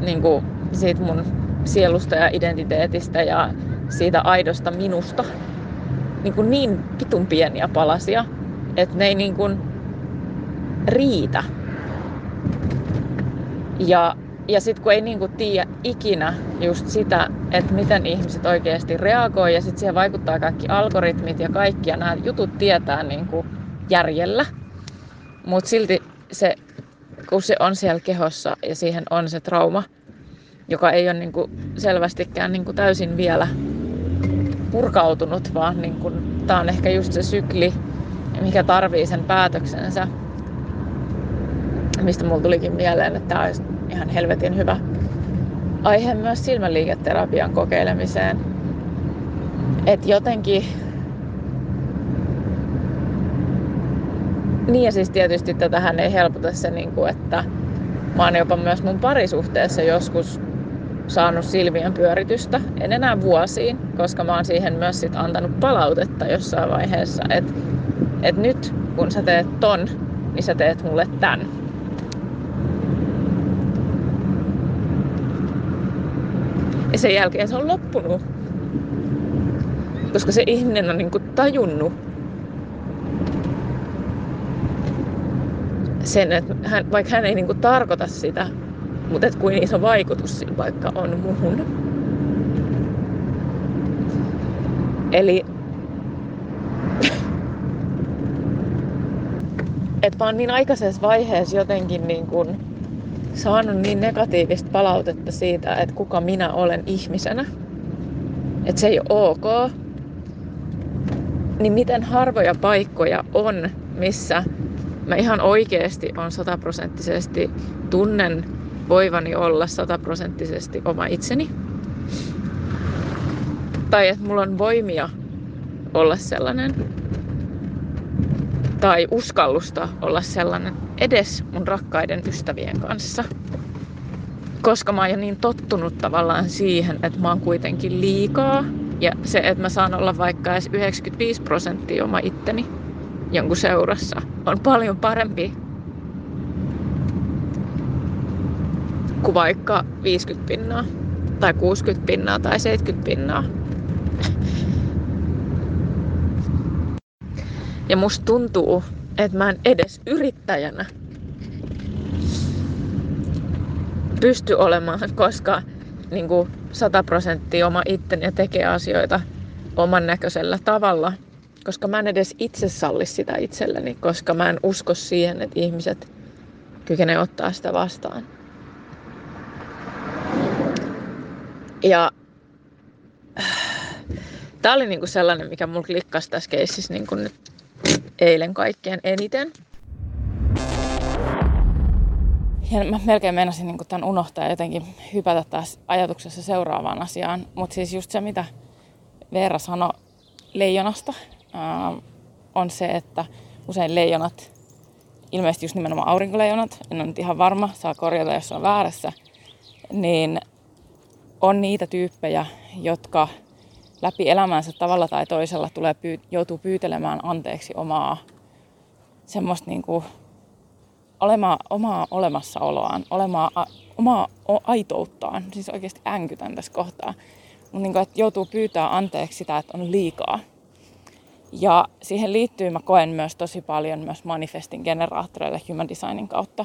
niin kuin, siitä mun sielusta ja identiteetistä ja siitä aidosta minusta. Niin, kuin niin pitun pieniä palasia, että ne ei niin kuin riitä. Ja ja sitten kun ei niinku tiedä ikinä just sitä, että miten ihmiset oikeasti reagoi ja sitten siihen vaikuttaa kaikki algoritmit ja kaikki ja nämä jutut tietää niinku järjellä. Mutta silti se, kun se on siellä kehossa ja siihen on se trauma, joka ei ole niinku selvästikään niinku täysin vielä purkautunut, vaan niinku, tämä on ehkä just se sykli, mikä tarvii sen päätöksensä. Mistä mulla tulikin mieleen, että tämä olisi ihan helvetin hyvä aihe myös silmäliiketerapian kokeilemiseen. Et jotenkin... Niin ja siis tietysti tätähän ei helpota se, kuin, että mä oon jopa myös mun parisuhteessa joskus saanut silmien pyöritystä. En enää vuosiin, koska mä oon siihen myös sit antanut palautetta jossain vaiheessa, että et nyt kun sä teet ton, niin sä teet mulle tän. Ja sen jälkeen se on loppunut. Koska se ihminen on niinku tajunnut sen, että hän, vaikka hän ei niinku tarkoita sitä, mutta et kuin iso vaikutus sillä vaikka on muhun. Eli mä oon niin aikaisessa vaiheessa jotenkin niin kuin saanut niin negatiivista palautetta siitä, että kuka minä olen ihmisenä, että se ei ole ok, niin miten harvoja paikkoja on, missä mä ihan oikeasti on sataprosenttisesti tunnen voivani olla sataprosenttisesti oma itseni. Tai että mulla on voimia olla sellainen. Tai uskallusta olla sellainen edes mun rakkaiden ystävien kanssa. Koska mä oon jo niin tottunut tavallaan siihen, että mä oon kuitenkin liikaa. Ja se, että mä saan olla vaikka edes 95 prosenttia oma itteni jonkun seurassa, on paljon parempi kuin vaikka 50 pinnaa, tai 60 pinnaa, tai 70 pinnaa. Ja musta tuntuu, että mä en edes yrittäjänä pysty olemaan, koska niin kuin 100 prosenttia oma itteni ja tekee asioita oman näköisellä tavalla, koska mä en edes itse salli sitä itselleni, koska mä en usko siihen, että ihmiset kykenevät ottaa sitä vastaan. Ja tämä oli niinku sellainen, mikä mulla klikkasi tässä keississä niinku nyt eilen kaikkein eniten.
Ja mä melkein meinasin niin tämän unohtaa ja jotenkin hypätä tässä ajatuksessa seuraavaan asiaan. Mutta siis just se, mitä Veera sanoi leijonasta, ää, on se, että usein leijonat, ilmeisesti just nimenomaan aurinkoleijonat, en ole nyt ihan varma, saa korjata jos on väärässä, niin on niitä tyyppejä, jotka läpi elämänsä tavalla tai toisella tulee pyy- joutuu pyytelemään anteeksi omaa semmoista niin kuin, olemaa, omaa olemassaoloaan, olemaa, a, omaa aitouttaan. Siis oikeasti änkytän tässä kohtaa. Mutta niin kuin, joutuu pyytää anteeksi sitä, että on liikaa. Ja siihen liittyy, mä koen myös tosi paljon myös manifestin generaattoreille human designin kautta.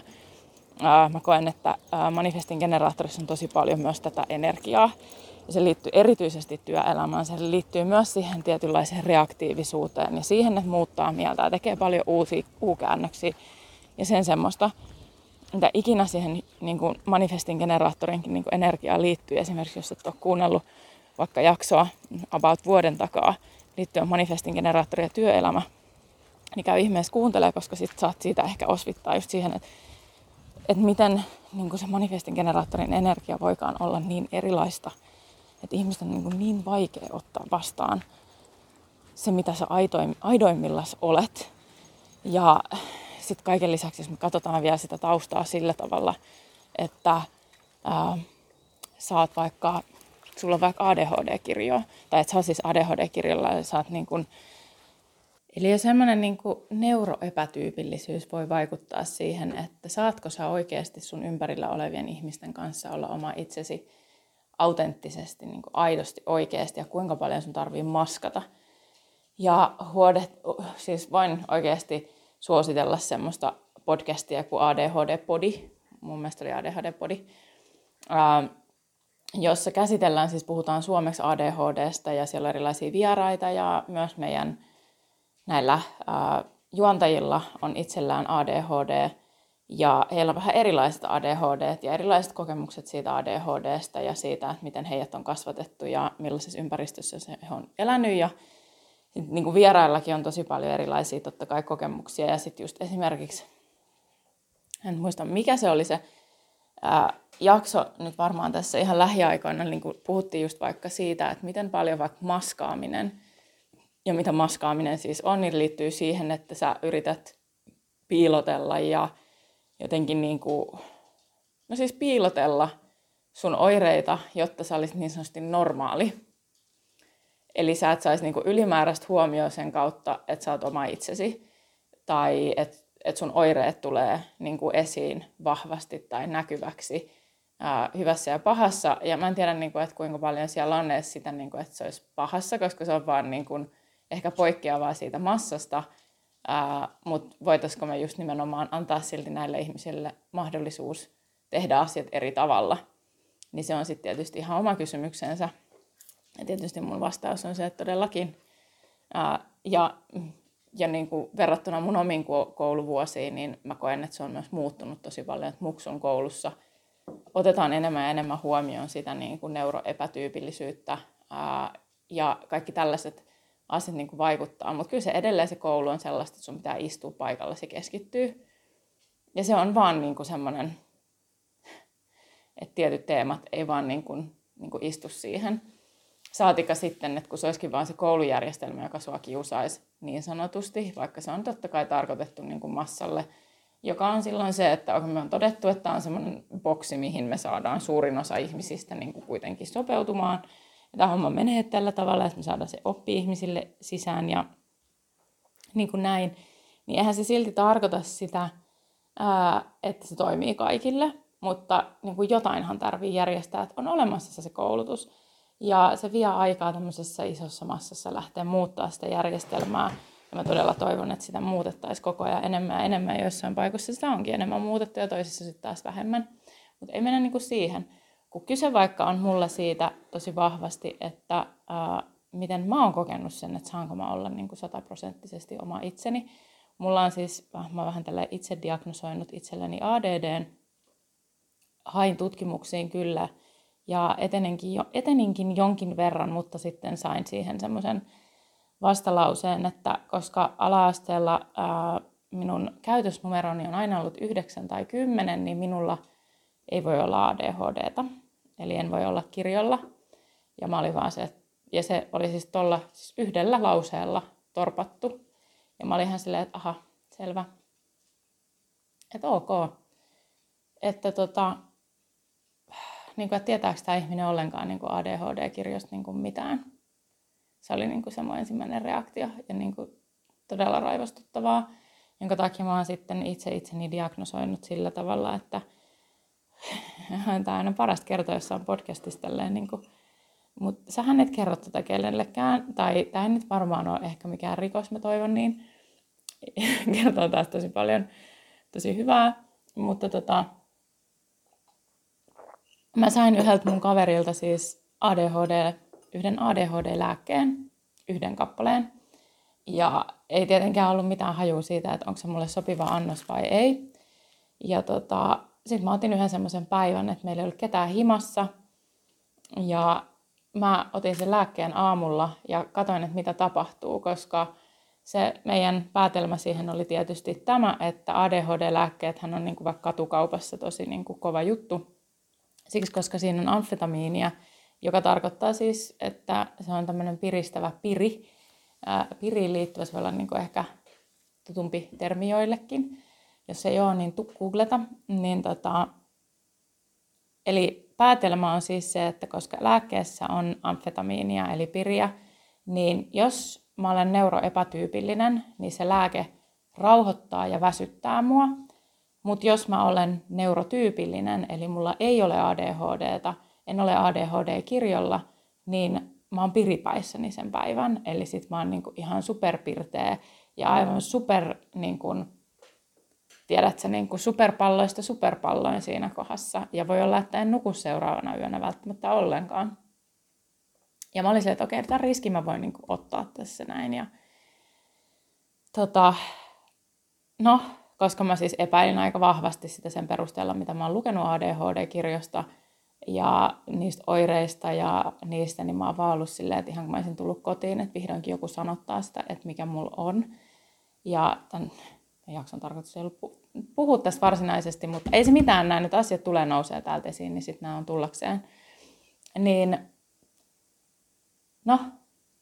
mä koen, että manifestin generaattorissa on tosi paljon myös tätä energiaa. Ja se liittyy erityisesti työelämään, se liittyy myös siihen tietynlaiseen reaktiivisuuteen ja siihen, että muuttaa mieltä ja tekee paljon uusia u-käännöksiä ja sen semmoista, mitä ikinä siihen niin kuin manifestin generaattorinkin niin kuin energiaa liittyy. Esimerkiksi jos et ole kuunnellut vaikka jaksoa about vuoden takaa liittyen manifestin generaattori ja työelämä, niin käy ihmeessä kuuntelee, koska sit saat siitä ehkä osvittaa just siihen, että, että miten niin kuin se manifestin generaattorin energia voikaan olla niin erilaista, että ihmisten on niin, niin vaikea ottaa vastaan se, mitä sä aidoimmillas olet. Ja sitten kaiken lisäksi, jos me katsotaan vielä sitä taustaa sillä tavalla, että ää, sä oot vaikka, sulla on vaikka ADHD-kirjo, tai että sä oot siis ADHD-kirjolla ja sä oot niin kuin, Eli jo semmoinen niin neuroepätyypillisyys voi vaikuttaa siihen, että saatko sä oikeasti sun ympärillä olevien ihmisten kanssa olla oma itsesi autenttisesti, niin kuin aidosti, oikeasti ja kuinka paljon sun tarvii maskata. Ja huodet, siis voin oikeasti suositella semmoista podcastia kuin ADHD-podi, mun mielestä oli ADHD-podi, jossa käsitellään, siis puhutaan suomeksi ADHDsta ja siellä on erilaisia vieraita ja myös meidän näillä juontajilla on itsellään ADHD ja heillä on vähän erilaiset ADHD ja erilaiset kokemukset siitä ADHDsta ja siitä, että miten heidät on kasvatettu ja millaisessa ympäristössä he on elänyt ja niin kuin vieraillakin on tosi paljon erilaisia totta kai kokemuksia. Ja sitten just esimerkiksi, en muista mikä se oli se ää, jakso nyt varmaan tässä ihan lähiaikoina, niin kuin puhuttiin just vaikka siitä, että miten paljon vaikka maskaaminen, ja mitä maskaaminen siis on, niin liittyy siihen, että sä yrität piilotella ja jotenkin niin kuin, no siis piilotella sun oireita, jotta sä olisit niin sanotusti normaali. Eli sä et saisi niinku ylimääräistä huomioon sen kautta, että sä oot oma itsesi tai että et sun oireet tulee niinku esiin vahvasti tai näkyväksi ää, hyvässä ja pahassa. Ja mä en tiedä, niinku, että kuinka paljon siellä on edes sitä, niinku, että se olisi pahassa, koska se on vaan niinku, ehkä poikkeavaa siitä massasta. Mutta voitaisiko me just nimenomaan antaa silti näille ihmisille mahdollisuus tehdä asiat eri tavalla. Niin se on sitten tietysti ihan oma kysymyksensä. Ja tietysti mun vastaus on se, että todellakin. Ää, ja ja niin kuin verrattuna mun omiin kouluvuosiin, niin mä koen, että se on myös muuttunut tosi paljon, että muksun koulussa otetaan enemmän ja enemmän huomioon sitä niin kuin neuroepätyypillisyyttä ää, ja kaikki tällaiset asiat niin kuin vaikuttaa. Mutta kyllä se edelleen se koulu on sellaista, että sun pitää istua paikalla, se keskittyy. Ja se on vaan niin kuin semmoinen, että tietyt teemat ei vaan niin kuin, niin kuin istu siihen. Saatika sitten, että kun se olisikin vain se koulujärjestelmä, joka sua kiusaisi niin sanotusti, vaikka se on totta kai tarkoitettu niin kuin massalle, joka on silloin se, että me on todettu, että on semmoinen boksi, mihin me saadaan suurin osa ihmisistä niin kuin kuitenkin sopeutumaan. Tämä homma menee tällä tavalla, että me saadaan se oppi ihmisille sisään ja niin kuin näin. Niin eihän se silti tarkoita sitä, että se toimii kaikille, mutta niin kuin jotainhan tarvii järjestää, että on olemassa se koulutus. Ja se vie aikaa tämmöisessä isossa massassa lähteä muuttaa sitä järjestelmää. Ja mä todella toivon, että sitä muutettaisiin koko ajan enemmän ja enemmän. Joissain paikoissa sitä onkin enemmän muutettu ja toisissa sitten taas vähemmän. Mutta ei mennä niinku siihen. Kun kyse vaikka on mulle siitä tosi vahvasti, että ää, miten mä oon kokenut sen, että saanko mä olla niinku sataprosenttisesti oma itseni. Mulla on siis, mä vähän tällä itse diagnosoinut itselleni ADD. Hain tutkimuksiin kyllä – ja eteninkin, jo, eteninkin jonkin verran, mutta sitten sain siihen semmoisen vastalauseen, että koska ala-asteella ää, minun käytösnumeroni on aina ollut 9 tai 10, niin minulla ei voi olla ADHDta. Eli en voi olla kirjolla. Ja mä olin vaan se, ja se oli siis tuolla siis yhdellä lauseella torpattu. Ja mä olin ihan silleen, että aha, selvä. Että ok. Että tota, niin kuin, että tietääkö tämä ihminen ollenkaan niin ADHD-kirjoista niin kuin mitään. Se oli niin kuin se mun ensimmäinen reaktio ja niin kuin todella raivostuttavaa, jonka takia mä oon sitten itse itseni diagnosoinut sillä tavalla, että tämä on parasta kertoa jossain podcastissa tälleen, niin kuin, mutta sähän et kerro tätä kenellekään, tai tämä ei nyt varmaan ole ehkä mikään rikos, mä toivon niin. Kertoo taas tosi paljon tosi hyvää, mutta tota, mä sain yhdeltä mun kaverilta siis ADHD, yhden ADHD-lääkkeen, yhden kappaleen. Ja ei tietenkään ollut mitään hajua siitä, että onko se mulle sopiva annos vai ei. Ja tota, sitten mä otin yhden semmoisen päivän, että meillä ei ollut ketään himassa. Ja mä otin sen lääkkeen aamulla ja katsoin, että mitä tapahtuu, koska se meidän päätelmä siihen oli tietysti tämä, että ADHD-lääkkeet on niin kuin vaikka katukaupassa tosi niin kuin kova juttu. Siksi, koska siinä on amfetamiinia, joka tarkoittaa siis, että se on tämmöinen piristävä piri. Ää, piriin liittyvä, se voi olla niin kuin ehkä tutumpi termi joillekin. Jos ei ole, niin googleta. Niin tota, eli päätelmä on siis se, että koska lääkkeessä on amfetamiinia eli piriä, niin jos mä olen neuroepätyypillinen, niin se lääke rauhoittaa ja väsyttää mua. Mutta jos mä olen neurotyypillinen, eli mulla ei ole ADHDta, en ole ADHD-kirjolla, niin mä oon piripäissäni sen päivän. Eli sit mä oon niinku ihan superpirteä ja aivan super, niinku, tiedätkö, niinku superpalloista superpalloin siinä kohdassa. Ja voi olla, että en nuku seuraavana yönä välttämättä ollenkaan. Ja mä olin että okei, tämän riskin mä voin niinku ottaa tässä näin. Ja, tota, no, koska mä siis epäilin aika vahvasti sitä sen perusteella, mitä mä oon lukenut ADHD-kirjosta ja niistä oireista ja niistä, niin mä oon vaan ollut silleen, että ihan kun mä olisin tullut kotiin, että vihdoinkin joku sanottaa sitä, että mikä mulla on. Ja tämän jakson tarkoitus ei ollut puhua tästä varsinaisesti, mutta ei se mitään, nämä nyt asiat tulee nousee täältä esiin, niin sitten nämä on tullakseen. Niin, no,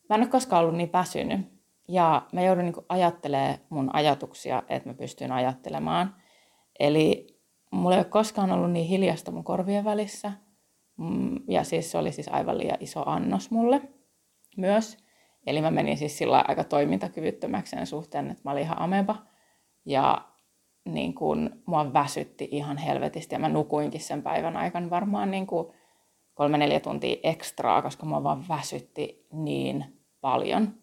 mä en ole koskaan ollut niin väsynyt ja mä joudun niin ajattelemaan mun ajatuksia, että mä pystyn ajattelemaan. Eli mulla ei ole koskaan ollut niin hiljasta mun korvien välissä. Mm, ja siis se oli siis aivan liian iso annos mulle myös. Eli mä menin siis sillä aika toimintakyvyttömäksi sen suhteen, että mä olin ihan ameba. Ja niin kun, mua väsytti ihan helvetisti ja mä nukuinkin sen päivän aikana varmaan niin kuin kolme-neljä tuntia ekstraa, koska mua vaan väsytti niin paljon.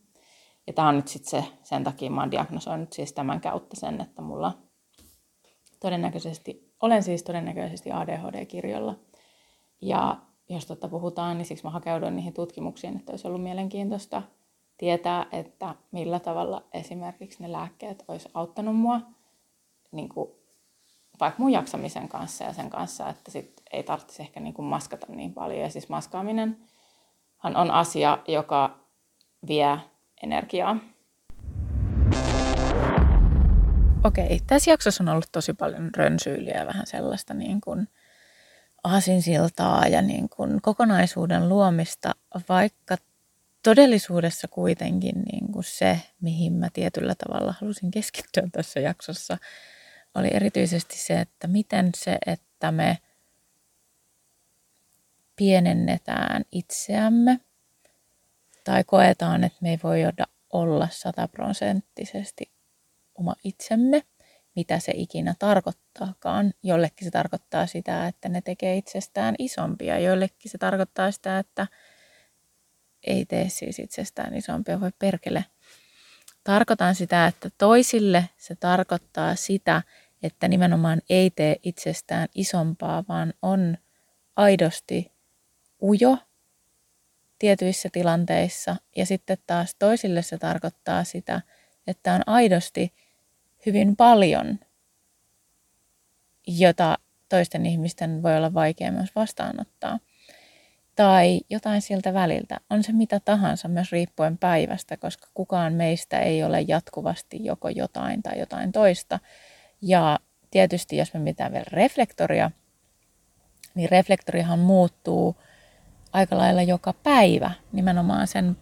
Ja tämä on nyt sitten se, sen takia mä oon diagnosoinut siis tämän kautta sen, että mulla todennäköisesti, olen siis todennäköisesti ADHD-kirjolla. Ja jos totta puhutaan, niin siksi mä hakeuduin niihin tutkimuksiin, että olisi ollut mielenkiintoista tietää, että millä tavalla esimerkiksi ne lääkkeet olisi auttanut mua niin kuin vaikka mun jaksamisen kanssa ja sen kanssa, että sit ei tarvitsisi ehkä niin kuin maskata niin paljon. Ja siis maskaaminen on asia, joka vie energiaa. Okei, tässä jaksossa on ollut tosi paljon rönsyyliä ja vähän sellaista niin kuin aasinsiltaa ja niin kuin kokonaisuuden luomista, vaikka todellisuudessa kuitenkin niin kuin se, mihin mä tietyllä tavalla halusin keskittyä tässä jaksossa, oli erityisesti se, että miten se, että me pienennetään itseämme tai koetaan, että me ei voi olla sataprosenttisesti oma itsemme, mitä se ikinä tarkoittaakaan. Jollekin se tarkoittaa sitä, että ne tekee itsestään isompia. Joillekin se tarkoittaa sitä, että ei tee siis itsestään isompia, voi perkele. Tarkoitan sitä, että toisille se tarkoittaa sitä, että nimenomaan ei tee itsestään isompaa, vaan on aidosti ujo tietyissä tilanteissa. Ja sitten taas toisille se tarkoittaa sitä, että on aidosti hyvin paljon, jota toisten ihmisten voi olla vaikea myös vastaanottaa. Tai jotain siltä väliltä. On se mitä tahansa myös riippuen päivästä, koska kukaan meistä ei ole jatkuvasti joko jotain tai jotain toista. Ja tietysti jos me mitään vielä reflektoria, niin reflektorihan muuttuu – aika lailla joka päivä nimenomaan sen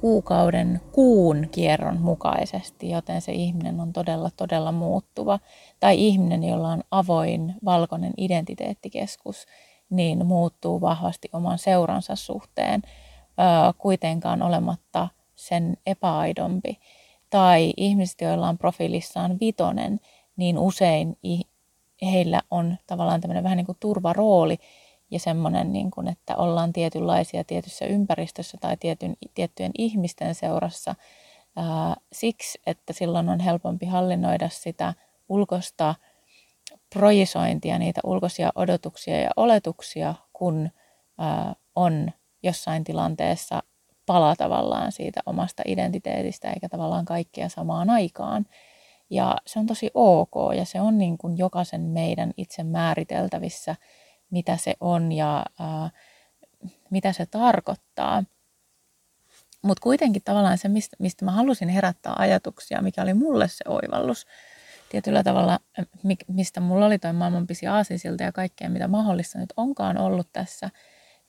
kuukauden kuun kierron mukaisesti, joten se ihminen on todella, todella muuttuva. Tai ihminen, jolla on avoin valkoinen identiteettikeskus, niin muuttuu vahvasti oman seuransa suhteen, kuitenkaan olematta sen epäaidompi. Tai ihmiset, joilla on profiilissaan vitonen, niin usein heillä on tavallaan tämmöinen vähän niin kuin turvarooli, ja semmoinen, niin kuin, että ollaan tietynlaisia tietyssä ympäristössä tai tietyn, tiettyjen ihmisten seurassa ää, siksi, että silloin on helpompi hallinnoida sitä ulkosta projisointia, niitä ulkoisia odotuksia ja oletuksia kun ää, on jossain tilanteessa pala tavallaan siitä omasta identiteetistä eikä tavallaan kaikkea samaan aikaan. Ja se on tosi ok ja se on niin kuin jokaisen meidän itse määriteltävissä, mitä se on ja ää, mitä se tarkoittaa. Mutta kuitenkin tavallaan se, mistä, mistä mä halusin herättää ajatuksia, mikä oli mulle se oivallus, tietyllä tavalla, mistä mulla oli toi maailman pisi aasisilta ja kaikkea, mitä mahdollista nyt onkaan ollut tässä,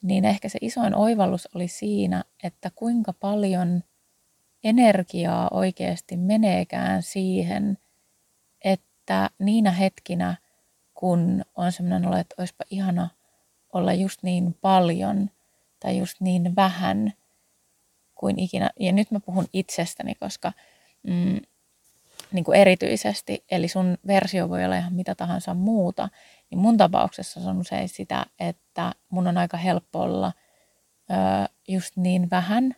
niin ehkä se isoin oivallus oli siinä, että kuinka paljon energiaa oikeasti meneekään siihen, että niinä hetkinä, kun on sellainen olo, että olisipa ihana olla just niin paljon tai just niin vähän kuin ikinä. Ja nyt mä puhun itsestäni, koska mm, niin kuin erityisesti, eli sun versio voi olla ihan mitä tahansa muuta, niin mun tapauksessa se on usein sitä, että mun on aika helppo olla ö, just niin vähän,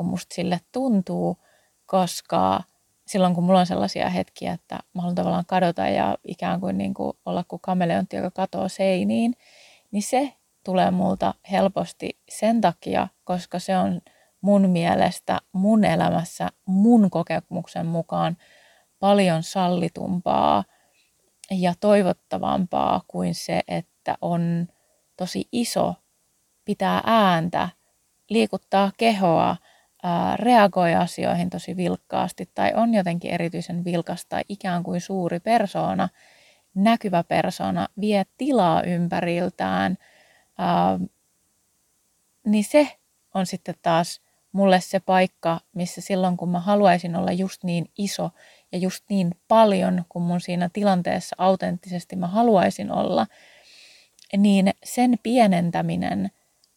kun musta sille tuntuu, koska silloin kun mulla on sellaisia hetkiä, että mä haluan tavallaan kadota ja ikään kuin, niin kuin olla kuin kameleontti, joka katoo seiniin, niin se tulee multa helposti sen takia, koska se on mun mielestä mun elämässä mun kokemuksen mukaan paljon sallitumpaa ja toivottavampaa kuin se, että on tosi iso, pitää ääntä, liikuttaa kehoa, ää, reagoi asioihin tosi vilkkaasti tai on jotenkin erityisen vilkas tai ikään kuin suuri persona, näkyvä persona, vie tilaa ympäriltään, ää, niin se on sitten taas mulle se paikka, missä silloin kun mä haluaisin olla just niin iso ja just niin paljon kuin mun siinä tilanteessa autenttisesti mä haluaisin olla, niin sen pienentäminen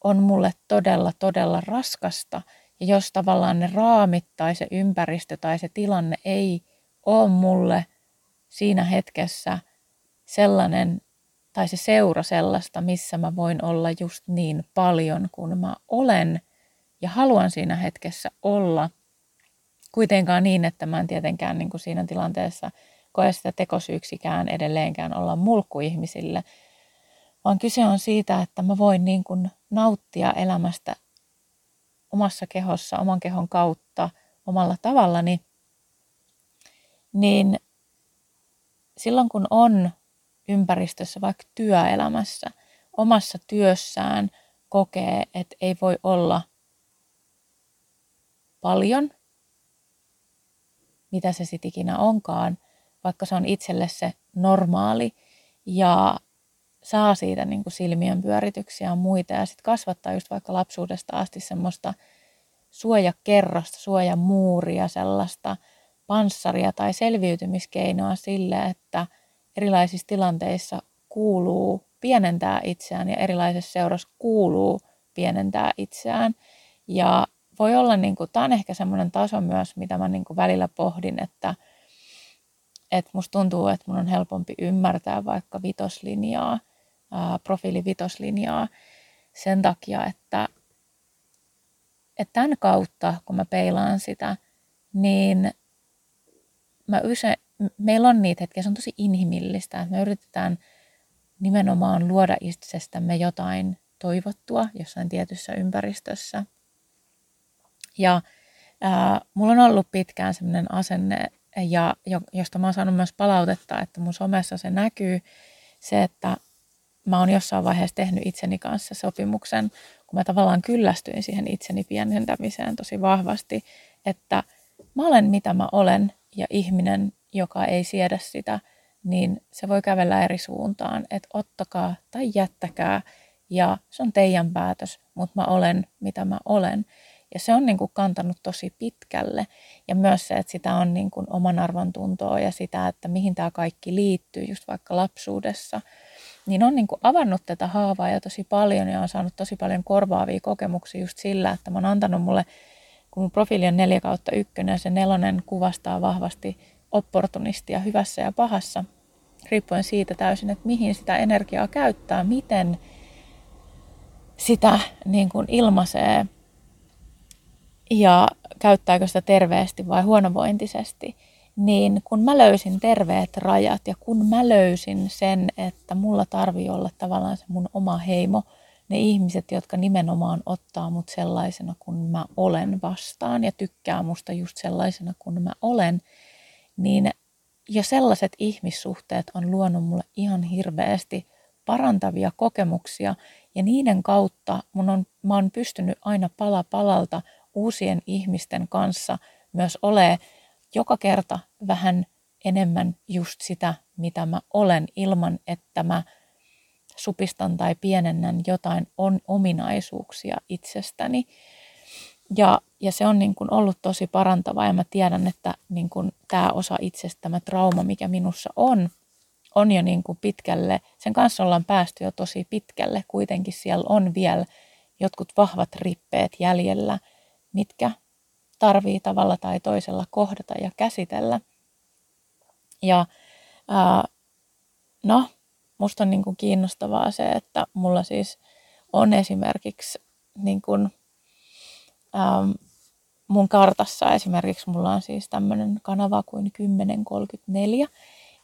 on mulle todella, todella raskasta. Ja jos tavallaan ne raamit tai se ympäristö tai se tilanne ei ole mulle siinä hetkessä sellainen tai se seura sellaista, missä mä voin olla just niin paljon kuin mä olen ja haluan siinä hetkessä olla – kuitenkaan niin, että mä en tietenkään niin kuin siinä tilanteessa koe sitä tekosyksikään edelleenkään olla mulkku ihmisille, vaan kyse on siitä, että mä voin niin kuin nauttia elämästä omassa kehossa, oman kehon kautta, omalla tavallani, niin silloin kun on ympäristössä, vaikka työelämässä, omassa työssään kokee, että ei voi olla paljon – mitä se sitten ikinä onkaan, vaikka se on itselle se normaali ja saa siitä niin kuin silmien pyörityksiä ja muita ja sitten kasvattaa just vaikka lapsuudesta asti semmoista suojakerrosta, suojamuuria, sellaista panssaria tai selviytymiskeinoa sille, että erilaisissa tilanteissa kuuluu pienentää itseään ja erilaisessa seurassa kuuluu pienentää itseään. Ja voi olla, niin kuin, tämä on ehkä semmoinen taso myös, mitä mä niin kuin välillä pohdin, että, että musta tuntuu, että mun on helpompi ymmärtää vaikka vitoslinjaa, ää, profiili vitoslinjaa sen takia, että, että tämän kautta, kun mä peilaan sitä, niin mä yse, meillä on niitä hetkiä, se on tosi inhimillistä, että me yritetään nimenomaan luoda itsestämme jotain toivottua jossain tietyssä ympäristössä – ja ää, mulla on ollut pitkään sellainen asenne, ja josta mä oon saanut myös palautetta, että mun somessa se näkyy, se, että mä oon jossain vaiheessa tehnyt itseni kanssa sopimuksen, kun mä tavallaan kyllästyin siihen itseni pienentämiseen tosi vahvasti, että mä olen mitä mä olen ja ihminen, joka ei siedä sitä, niin se voi kävellä eri suuntaan, että ottakaa tai jättäkää ja se on teidän päätös, mutta mä olen mitä mä olen. Ja se on niin kuin kantanut tosi pitkälle. Ja myös se, että sitä on niin kuin oman arvon tuntoa ja sitä, että mihin tämä kaikki liittyy just vaikka lapsuudessa. Niin on niin kuin avannut tätä haavaa jo tosi paljon ja on saanut tosi paljon korvaavia kokemuksia just sillä, että mä oon antanut mulle, kun mun profiili on 4 kautta 1 ja se nelonen kuvastaa vahvasti opportunistia hyvässä ja pahassa, riippuen siitä täysin, että mihin sitä energiaa käyttää, miten sitä niin kuin ilmaisee ja käyttääkö sitä terveesti vai huonovointisesti, niin kun mä löysin terveet rajat ja kun mä löysin sen, että mulla tarvii olla tavallaan se mun oma heimo, ne ihmiset, jotka nimenomaan ottaa mut sellaisena kuin mä olen vastaan ja tykkää musta just sellaisena kuin mä olen, niin jo sellaiset ihmissuhteet on luonut mulle ihan hirveästi parantavia kokemuksia ja niiden kautta mun on, mä oon pystynyt aina pala palalta uusien ihmisten kanssa myös ole joka kerta vähän enemmän just sitä, mitä mä olen, ilman että mä supistan tai pienennän jotain on ominaisuuksia itsestäni. Ja, ja se on niin kuin ollut tosi parantavaa ja mä tiedän, että niin kuin tämä osa itsestä, tämä trauma, mikä minussa on, on jo niin kuin pitkälle, sen kanssa ollaan päästy jo tosi pitkälle. Kuitenkin siellä on vielä jotkut vahvat rippeet jäljellä, mitkä tarvii tavalla tai toisella kohdata ja käsitellä. Ja ää, no, musta on niin kuin kiinnostavaa se, että mulla siis on esimerkiksi niin kuin, ähm, mun kartassa esimerkiksi mulla on siis tämmöinen kanava kuin 1034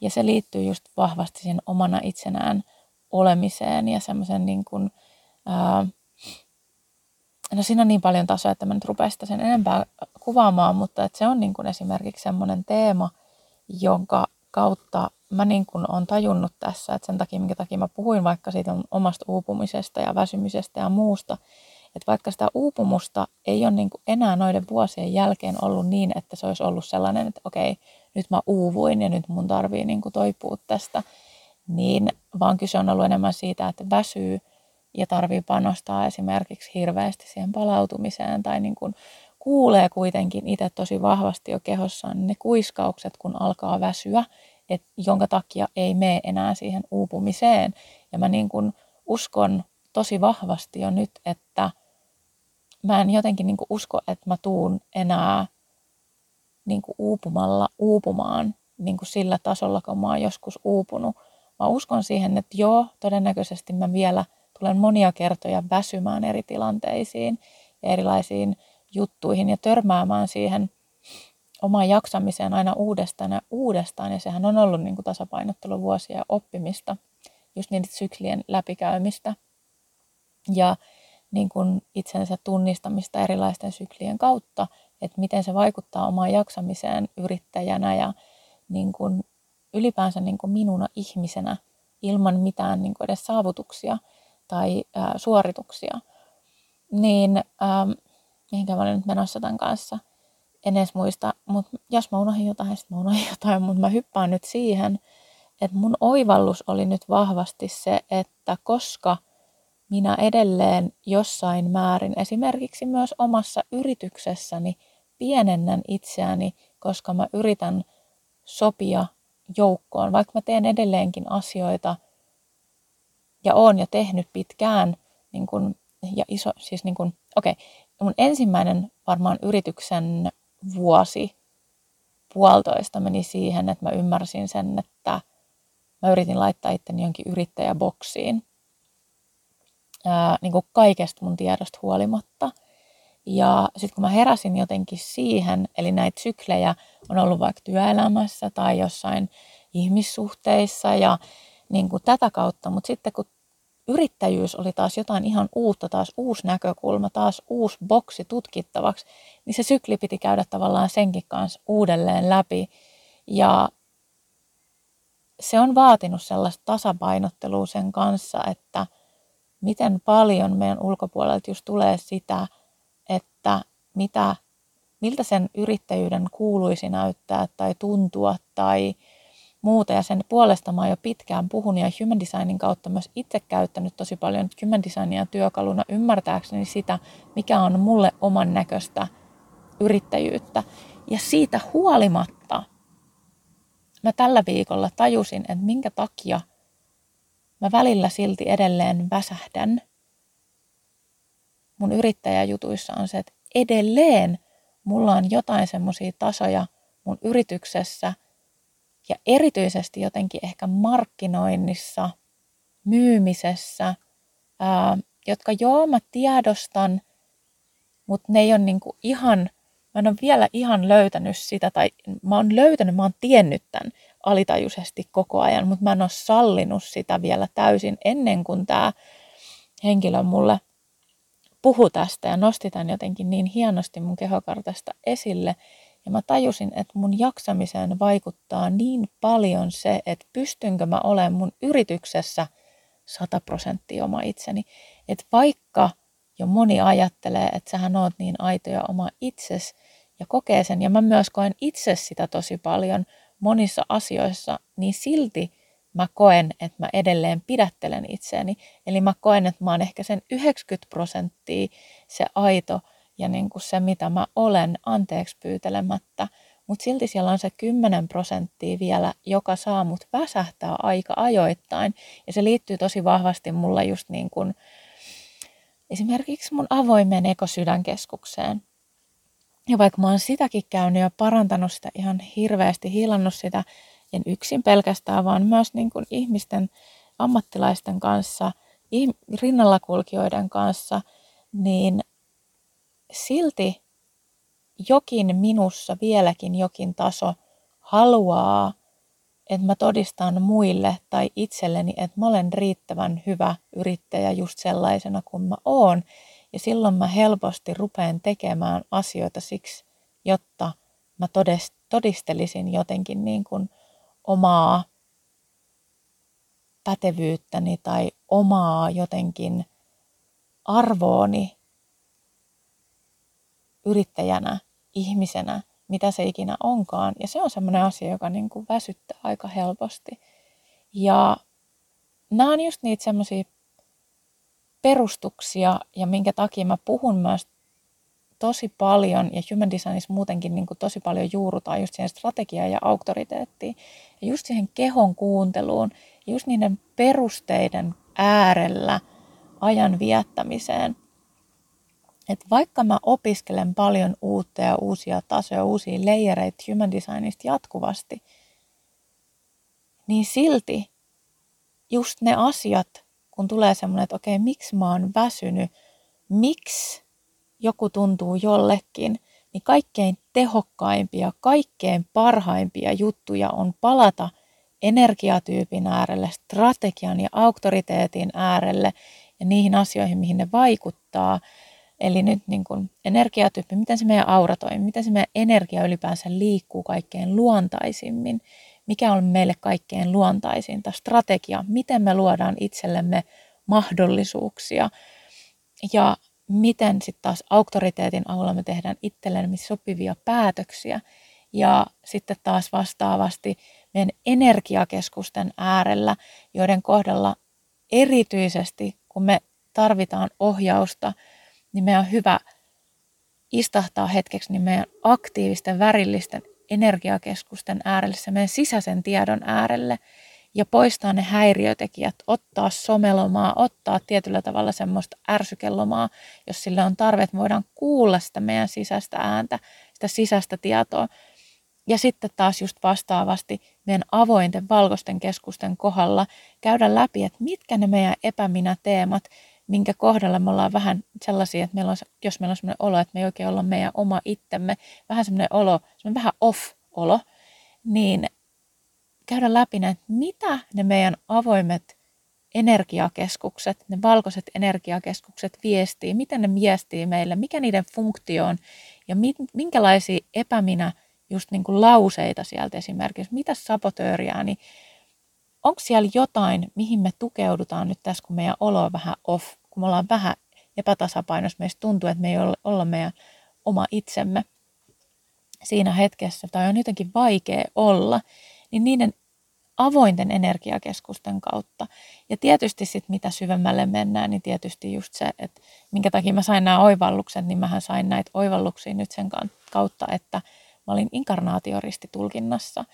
ja se liittyy just vahvasti siihen omana itsenään olemiseen ja semmoisen niin kuin, äh, no siinä on niin paljon tasoja, että mä nyt rupean sitä sen enempää kuvaamaan, mutta että se on niin kuin esimerkiksi semmoinen teema, jonka kautta mä niin kuin olen tajunnut tässä, että sen takia, minkä takia mä puhuin vaikka siitä omasta uupumisesta ja väsymisestä ja muusta, että vaikka sitä uupumusta ei ole niin kuin enää noiden vuosien jälkeen ollut niin, että se olisi ollut sellainen, että okei, nyt mä uuvuin ja nyt mun tarvii niin kuin toipua tästä, niin vaan kyse on ollut enemmän siitä, että väsyy ja tarvii panostaa esimerkiksi hirveästi siihen palautumiseen tai niin kuin kuulee kuitenkin itse tosi vahvasti jo kehossaan ne kuiskaukset, kun alkaa väsyä, et, jonka takia ei mene enää siihen uupumiseen. Ja mä niin kuin uskon tosi vahvasti jo nyt, että mä en jotenkin niin kuin usko, että mä tuun enää niin kuin uupumalla uupumaan niin kuin sillä tasolla, kun mä oon joskus uupunut. Mä uskon siihen, että joo, todennäköisesti mä vielä tulen monia kertoja väsymään eri tilanteisiin ja erilaisiin juttuihin ja törmäämään siihen omaan jaksamiseen aina uudestaan ja uudestaan. Ja sehän on ollut niin kuin tasapainotteluvuosia ja oppimista, just niitä syklien läpikäymistä ja niin kuin itsensä tunnistamista erilaisten syklien kautta, että miten se vaikuttaa omaan jaksamiseen yrittäjänä ja niin kuin ylipäänsä niin kuin minuna ihmisenä ilman mitään niin kuin edes saavutuksia tai ää, suorituksia. Niin ähm, mihinkä mä olen nyt menossa tämän kanssa. En edes muista, mutta jos mä unohdin jotain, sitten mä unohdin jotain, mutta mä hyppään nyt siihen, että mun oivallus oli nyt vahvasti se, että koska minä edelleen jossain määrin, esimerkiksi myös omassa yrityksessäni, pienennän itseäni, koska mä yritän sopia joukkoon, vaikka mä teen edelleenkin asioita ja oon jo tehnyt pitkään niin kun, ja iso, siis niin kun, okei, okay, mun ensimmäinen varmaan yrityksen vuosi puolitoista meni siihen, että mä ymmärsin sen, että mä yritin laittaa itteni jonkin yrittäjäboksiin. Ää, niin kuin kaikesta mun tiedosta huolimatta. Ja sitten kun mä heräsin jotenkin siihen, eli näitä syklejä on ollut vaikka työelämässä tai jossain ihmissuhteissa ja niin kuin tätä kautta, mutta sitten kun yrittäjyys oli taas jotain ihan uutta, taas uusi näkökulma, taas uusi boksi tutkittavaksi, niin se sykli piti käydä tavallaan senkin kanssa uudelleen läpi. Ja se on vaatinut sellaista tasapainottelua sen kanssa, että miten paljon meidän ulkopuolelta just tulee sitä, että mitä, miltä sen yrittäjyyden kuuluisi näyttää tai tuntua tai muuta ja sen puolesta mä oon jo pitkään puhunut ja Human Designin kautta myös itse käyttänyt tosi paljon Human Designia työkaluna ymmärtääkseni sitä, mikä on mulle oman näköistä yrittäjyyttä. Ja siitä huolimatta mä tällä viikolla tajusin, että minkä takia mä välillä silti edelleen väsähdän. Mun yrittäjäjutuissa on se, että edelleen mulla on jotain semmoisia tasoja mun yrityksessä – ja erityisesti jotenkin ehkä markkinoinnissa, myymisessä, ää, jotka joo mä tiedostan, mutta ne ei ole niinku ihan, mä en ole vielä ihan löytänyt sitä, tai mä oon löytänyt, mä oon tiennyt tämän alitajuisesti koko ajan, mutta mä en ole sallinut sitä vielä täysin ennen kuin tämä henkilö mulle puhu tästä ja nosti tämän jotenkin niin hienosti mun kehokartasta esille. Ja mä tajusin, että mun jaksamiseen vaikuttaa niin paljon se, että pystynkö mä olemaan mun yrityksessä 100 prosenttia oma itseni. Että vaikka jo moni ajattelee, että sähän oot niin aito ja oma itses ja kokee sen, ja mä myös koen itse sitä tosi paljon monissa asioissa, niin silti mä koen, että mä edelleen pidättelen itseäni. Eli mä koen, että mä oon ehkä sen 90 prosenttia se aito ja niin kuin se, mitä mä olen anteeksi pyytelemättä. Mutta silti siellä on se 10 prosenttia vielä, joka saa mut väsähtää aika ajoittain. Ja se liittyy tosi vahvasti mulla just niin kuin esimerkiksi mun avoimeen ekosydänkeskukseen. Ja vaikka mä oon sitäkin käynyt ja parantanut sitä ihan hirveästi, hiilannut sitä, en yksin pelkästään, vaan myös niin kuin ihmisten, ammattilaisten kanssa, rinnallakulkijoiden kanssa, niin silti jokin minussa vieläkin jokin taso haluaa, että mä todistan muille tai itselleni, että mä olen riittävän hyvä yrittäjä just sellaisena kuin mä oon. Ja silloin mä helposti rupean tekemään asioita siksi, jotta mä todistelisin jotenkin niin kuin omaa pätevyyttäni tai omaa jotenkin arvooni yrittäjänä, ihmisenä, mitä se ikinä onkaan. Ja se on semmoinen asia, joka niin kuin väsyttää aika helposti. Ja nämä on just niitä semmoisia perustuksia ja minkä takia mä puhun myös tosi paljon ja human designissa muutenkin niin kuin tosi paljon juurutaan just siihen strategiaan ja auktoriteettiin ja just siihen kehon kuunteluun just niiden perusteiden äärellä ajan viettämiseen. Et vaikka mä opiskelen paljon uutta ja uusia tasoja, uusia leijereitä human designista jatkuvasti, niin silti just ne asiat, kun tulee semmoinen, että okei, miksi mä oon väsynyt, miksi joku tuntuu jollekin, niin kaikkein tehokkaimpia, kaikkein parhaimpia juttuja on palata energiatyypin äärelle, strategian ja auktoriteetin äärelle ja niihin asioihin, mihin ne vaikuttaa. Eli nyt niin kuin energiatyyppi, miten se meidän aura toimii, miten se meidän energia ylipäänsä liikkuu kaikkein luontaisimmin, mikä on meille kaikkein luontaisinta, strategia, miten me luodaan itsellemme mahdollisuuksia. Ja miten sitten taas auktoriteetin avulla me tehdään itsellemme sopivia päätöksiä. Ja sitten taas vastaavasti meidän energiakeskusten äärellä, joiden kohdalla erityisesti kun me tarvitaan ohjausta, niin meidän on hyvä istahtaa hetkeksi niin meidän aktiivisten, värillisten energiakeskusten äärelle, se meidän sisäisen tiedon äärelle, ja poistaa ne häiriötekijät, ottaa somelomaa, ottaa tietyllä tavalla semmoista ärsykelomaa, jos sille on tarve, että voidaan kuulla sitä meidän sisäistä ääntä, sitä sisäistä tietoa. Ja sitten taas just vastaavasti meidän avointen valkoisten keskusten kohdalla käydä läpi, että mitkä ne meidän epäminä-teemat, minkä kohdalla me ollaan vähän sellaisia, että meillä on, jos meillä on sellainen olo, että me ei oikein olla meidän oma itsemme, vähän semmoinen olo, semmoinen vähän off-olo, niin käydä läpi ne, mitä ne meidän avoimet energiakeskukset, ne valkoiset energiakeskukset viestii, miten ne viestii meille, mikä niiden funktio on ja minkälaisia epäminä just niin kuin lauseita sieltä esimerkiksi, mitä sabotööriä, niin onko siellä jotain, mihin me tukeudutaan nyt tässä, kun meidän olo on vähän off, kun me ollaan vähän epätasapainossa, meistä tuntuu, että me ei olla meidän oma itsemme siinä hetkessä, tai on jotenkin vaikea olla, niin niiden avointen energiakeskusten kautta. Ja tietysti sitten mitä syvemmälle mennään, niin tietysti just se, että minkä takia mä sain nämä oivallukset, niin mähän sain näitä oivalluksia nyt sen kautta, että mä olin inkarnaatioristitulkinnassa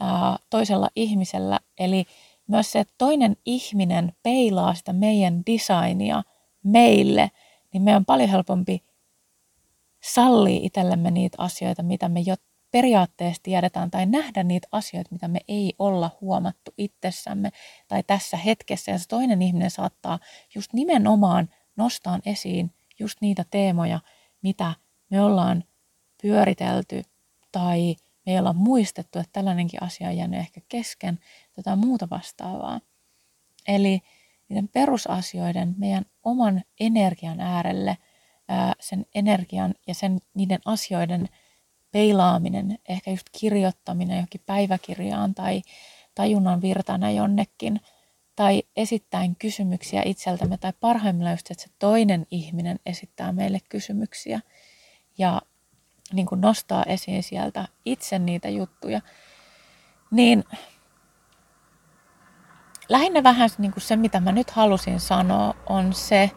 ää, toisella ihmisellä. Eli myös se, että toinen ihminen peilaa sitä meidän designia meille, niin meidän on paljon helpompi sallia itsellemme niitä asioita, mitä me jo periaatteessa tiedetään tai nähdä niitä asioita, mitä me ei olla huomattu itsessämme tai tässä hetkessä. Ja se toinen ihminen saattaa just nimenomaan nostaa esiin just niitä teemoja, mitä me ollaan pyöritelty tai me ei olla muistettu, että tällainenkin asia on jäänyt ehkä kesken, jotain muuta vastaavaa. Eli niiden perusasioiden, meidän oman energian äärelle, ää, sen energian ja sen, niiden asioiden peilaaminen, ehkä just kirjoittaminen johonkin päiväkirjaan tai tajunnan virtana jonnekin, tai esittäen kysymyksiä itseltämme, tai parhaimmillaan just, että se toinen ihminen esittää meille kysymyksiä ja niin kuin nostaa esiin sieltä itse niitä juttuja, niin lähinnä vähän niin kuin se, mitä mä nyt halusin sanoa, on se,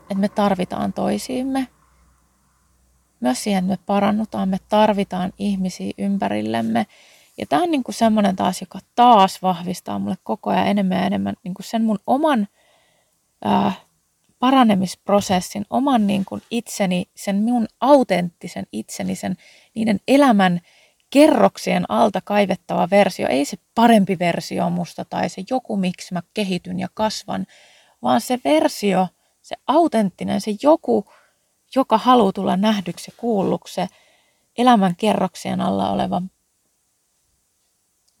että me tarvitaan toisiimme. Myös siihen, että me parannutaan, me tarvitaan ihmisiä ympärillemme. Ja tämä on niin kuin semmoinen taas, joka taas vahvistaa mulle koko ajan enemmän ja enemmän niin kuin sen mun oman ää, paranemisprosessin, oman niin kuin itseni, sen minun autenttisen itseni, sen niiden elämän kerroksien alta kaivettava versio, ei se parempi versio musta tai se joku, miksi mä kehityn ja kasvan, vaan se versio, se autenttinen, se joku, joka haluaa tulla nähdyksi ja kuulluksi, se elämän kerroksien alla oleva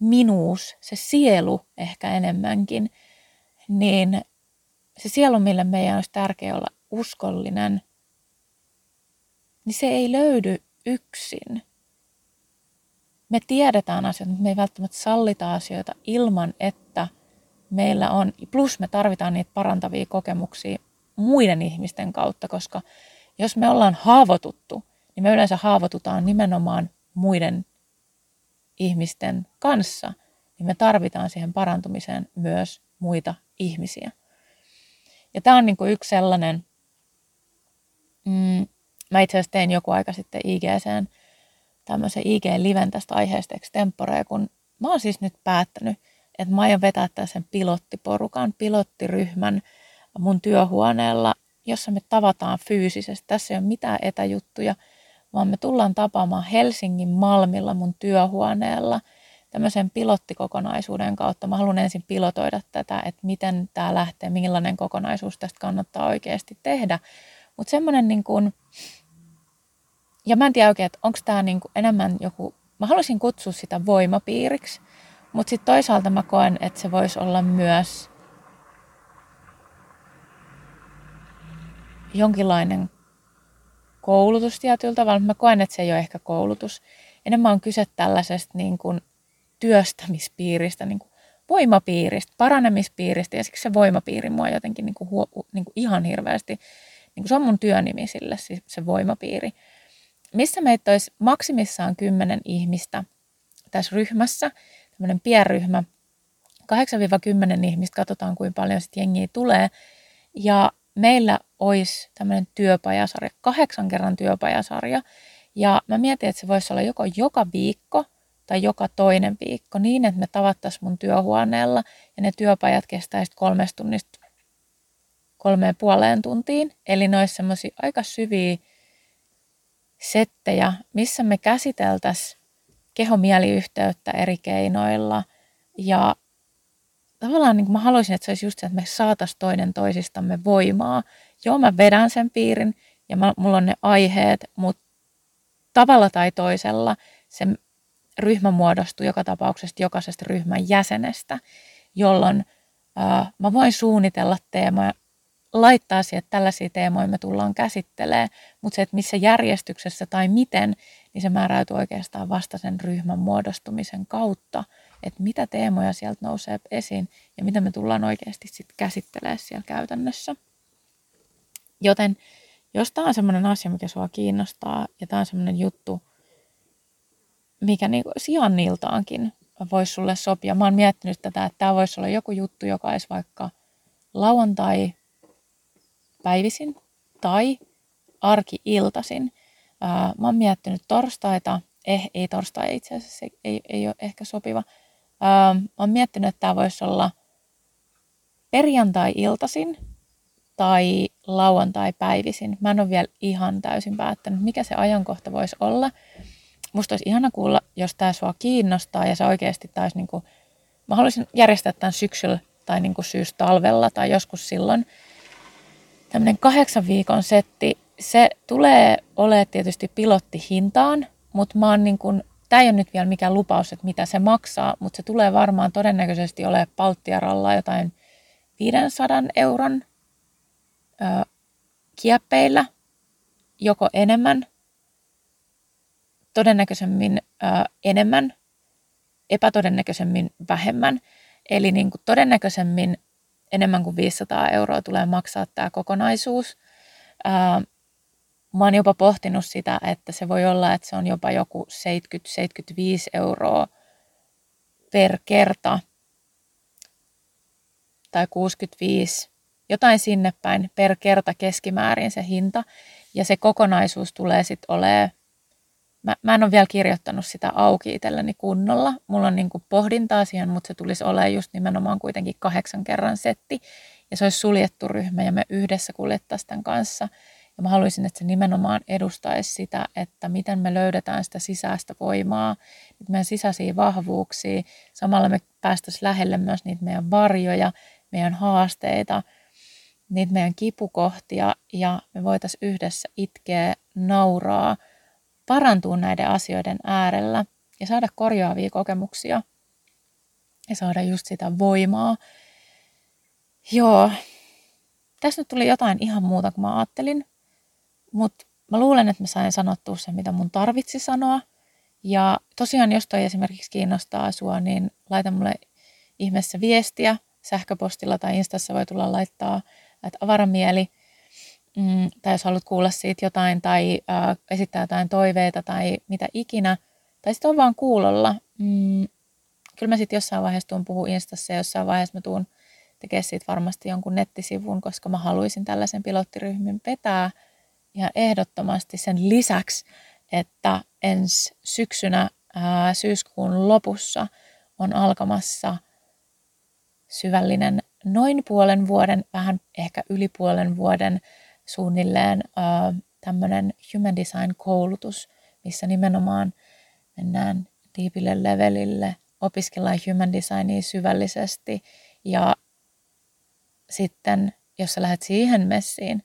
minuus, se sielu ehkä enemmänkin, niin se sielu, mille meidän olisi tärkeää olla uskollinen, niin se ei löydy yksin me tiedetään asioita, mutta me ei välttämättä sallita asioita ilman, että meillä on, plus me tarvitaan niitä parantavia kokemuksia muiden ihmisten kautta, koska jos me ollaan haavoituttu, niin me yleensä haavoitutaan nimenomaan muiden ihmisten kanssa, niin me tarvitaan siihen parantumiseen myös muita ihmisiä. Ja tämä on niin kuin yksi sellainen, mm, mä itse asiassa tein joku aika sitten IGCn tämmöisen IG-liven tästä aiheesta extemporea, kun mä oon siis nyt päättänyt, että mä aion vetää sen pilottiporukan, pilottiryhmän mun työhuoneella, jossa me tavataan fyysisesti. Tässä ei ole mitään etäjuttuja, vaan me tullaan tapaamaan Helsingin Malmilla mun työhuoneella tämmöisen pilottikokonaisuuden kautta. Mä haluan ensin pilotoida tätä, että miten tämä lähtee, millainen kokonaisuus tästä kannattaa oikeasti tehdä. Mutta semmoinen niin kuin, ja mä en tiedä oikein, että onko tämä niinku enemmän joku, mä haluaisin kutsua sitä voimapiiriksi, mutta sitten toisaalta mä koen, että se voisi olla myös jonkinlainen koulutus tietyllä tavalla, mutta mä koen, että se ei ole ehkä koulutus. Enemmän on kyse tällaisesta niin kuin työstämispiiristä, niin kuin voimapiiristä, paranemispiiristä, ja siksi se voimapiiri mua jotenkin niin kuin huo, niin kuin ihan hirveästi, niin kuin se on mun työnimi sille, se voimapiiri missä meitä olisi maksimissaan 10 ihmistä tässä ryhmässä, tämmöinen pienryhmä, 8-10 ihmistä, katsotaan kuinka paljon sitten jengiä tulee. Ja meillä olisi tämmöinen työpajasarja, kahdeksan kerran työpajasarja. Ja mä mietin, että se voisi olla joko joka viikko tai joka toinen viikko niin, että me tavattaisiin mun työhuoneella ja ne työpajat kestäisivät kolmesta tunnista kolmeen puoleen tuntiin. Eli ne olisi semmoisia aika syviä settejä, missä me käsiteltäisiin kehomieliyhteyttä eri keinoilla. Ja tavallaan niin mä haluaisin, että se olisi just se, että me saataisiin toinen toisistamme voimaa. Joo, mä vedän sen piirin ja mä, mulla on ne aiheet, mutta tavalla tai toisella se ryhmä muodostuu joka tapauksessa jokaisesta ryhmän jäsenestä, jolloin ää, mä voin suunnitella teemoja laittaa siihen, että tällaisia teemoja me tullaan käsittelemään, mutta se, että missä järjestyksessä tai miten, niin se määräytyy oikeastaan vasta sen ryhmän muodostumisen kautta, että mitä teemoja sieltä nousee esiin ja mitä me tullaan oikeasti sitten käsittelemään siellä käytännössä. Joten jos tämä on semmoinen asia, mikä sua kiinnostaa ja tämä on semmoinen juttu, mikä niinku sijanniltaankin voisi sulle sopia. Mä oon miettinyt tätä, että tämä voisi olla joku juttu, joka olisi vaikka lauantai päivisin tai arki-iltasin. mä oon miettinyt torstaita, eh, ei torstai itse asiassa, ei, ei ole ehkä sopiva. mä oon miettinyt, että tämä voisi olla perjantai-iltasin tai lauantai-päivisin. Mä en ole vielä ihan täysin päättänyt, mikä se ajankohta voisi olla. Musta olisi ihana kuulla, jos tämä sua kiinnostaa ja se oikeasti taisi niin kuin, mä haluaisin järjestää tämän syksyllä tai niin kuin syystalvella tai joskus silloin, tämmöinen kahdeksan viikon setti, se tulee olemaan tietysti pilottihintaan, mutta mä oon niin kuin, tämä ei ole nyt vielä mikään lupaus, että mitä se maksaa, mutta se tulee varmaan todennäköisesti olemaan Palttiaralla jotain 500 euron ö, kieppeillä, joko enemmän, todennäköisemmin ö, enemmän, epätodennäköisemmin vähemmän. Eli niin kuin todennäköisemmin enemmän kuin 500 euroa tulee maksaa tämä kokonaisuus. Ö, mä oon jopa pohtinut sitä, että se voi olla, että se on jopa joku 70-75 euroa per kerta tai 65, jotain sinne päin per kerta keskimäärin se hinta. Ja se kokonaisuus tulee sitten olemaan, mä, mä en ole vielä kirjoittanut sitä auki itselleni kunnolla. Mulla on niinku pohdintaa siihen, mutta se tulisi olemaan just nimenomaan kuitenkin kahdeksan kerran setti. Ja se olisi suljettu ryhmä ja me yhdessä kuljettaisiin tämän kanssa – ja mä haluaisin, että se nimenomaan edustaisi sitä, että miten me löydetään sitä sisäistä voimaa, niitä meidän sisäisiä vahvuuksia. Samalla me päästäisiin lähelle myös niitä meidän varjoja, meidän haasteita, niitä meidän kipukohtia ja me voitaisiin yhdessä itkeä, nauraa, parantua näiden asioiden äärellä ja saada korjaavia kokemuksia ja saada just sitä voimaa. Joo, tässä nyt tuli jotain ihan muuta kuin mä ajattelin. Mutta mä luulen, että mä sain sanottua sen, mitä mun tarvitsi sanoa. Ja tosiaan, jos toi esimerkiksi kiinnostaa sua, niin laita mulle ihmeessä viestiä. Sähköpostilla tai Instassa voi tulla laittaa, että avaramieli. Mm, tai jos haluat kuulla siitä jotain tai äh, esittää jotain toiveita tai mitä ikinä. Tai sitten on vaan kuulolla. Mm, kyllä mä sitten jossain vaiheessa tuun puhua Instassa ja jossain vaiheessa mä tuun tekemään siitä varmasti jonkun nettisivun, koska mä haluaisin tällaisen pilottiryhmän vetää – ja ehdottomasti sen lisäksi, että ensi syksynä ää, syyskuun lopussa on alkamassa syvällinen noin puolen vuoden, vähän ehkä yli puolen vuoden suunnilleen tämmöinen human design koulutus, missä nimenomaan mennään diipille levelille, opiskellaan human designia syvällisesti ja sitten, jos sä lähdet siihen messiin,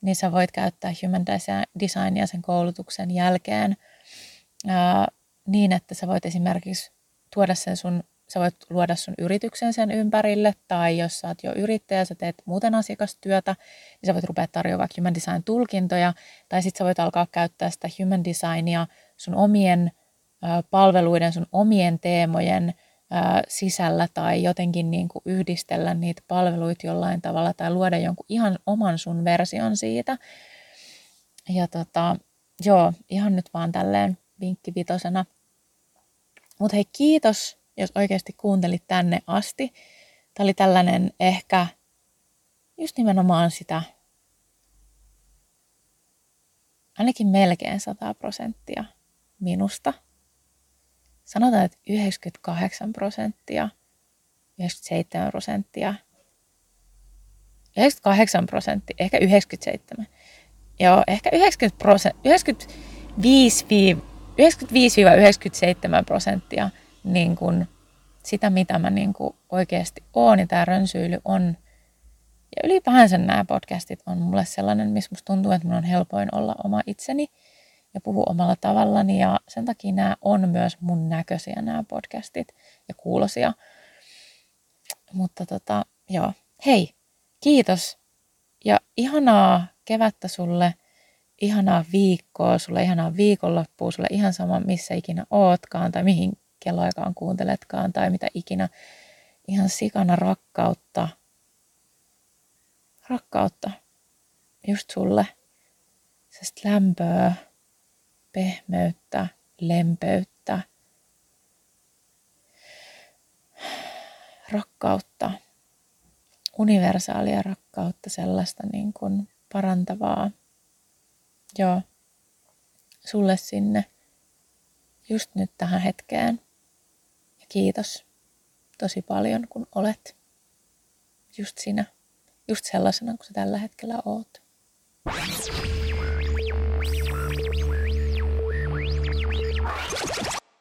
niin sä voit käyttää Human Designia sen koulutuksen jälkeen ää, niin, että sä voit esimerkiksi tuoda sen sun, sä voit luoda sun yrityksen sen ympärille, tai jos sä oot jo yrittäjä, sä teet muuten asiakastyötä, niin sä voit rupea tarjoamaan Human Design-tulkintoja, tai sitten sä voit alkaa käyttää sitä Human Designia sun omien palveluiden, sun omien teemojen, sisällä tai jotenkin niin kuin yhdistellä niitä palveluita jollain tavalla tai luoda jonkun ihan oman sun version siitä. Ja tota, joo, ihan nyt vaan tälleen vinkkivitosena. Mutta hei, kiitos, jos oikeasti kuuntelit tänne asti. Tämä oli tällainen ehkä just nimenomaan sitä ainakin melkein 100 prosenttia minusta – sanotaan, että 98 prosenttia, 97 prosenttia, 98 prosenttia, ehkä 97. Joo, ehkä 90 prosenttia, 95-97 prosenttia niin kuin sitä, mitä mä niin kuin oikeasti oon. Ja tämä rönsyily on, ja ylipäänsä nämä podcastit on mulle sellainen, missä musta tuntuu, että mun on helpoin olla oma itseni – ja puhu omalla tavallani ja sen takia nämä on myös mun näköisiä nämä podcastit ja kuulosia. Mutta tota, joo, hei, kiitos ja ihanaa kevättä sulle, ihanaa viikkoa sulle, ihanaa viikonloppua sulle, ihan sama missä ikinä ootkaan tai mihin kelloaikaan kuunteletkaan tai mitä ikinä. Ihan sikana rakkautta. Rakkautta. Just sulle. Sest lämpöä pehmeyttä, lempeyttä, rakkautta, universaalia rakkautta, sellaista niin kuin parantavaa. Joo, sulle sinne just nyt tähän hetkeen. Kiitos tosi paljon, kun olet just sinä, just sellaisena kuin sä tällä hetkellä oot.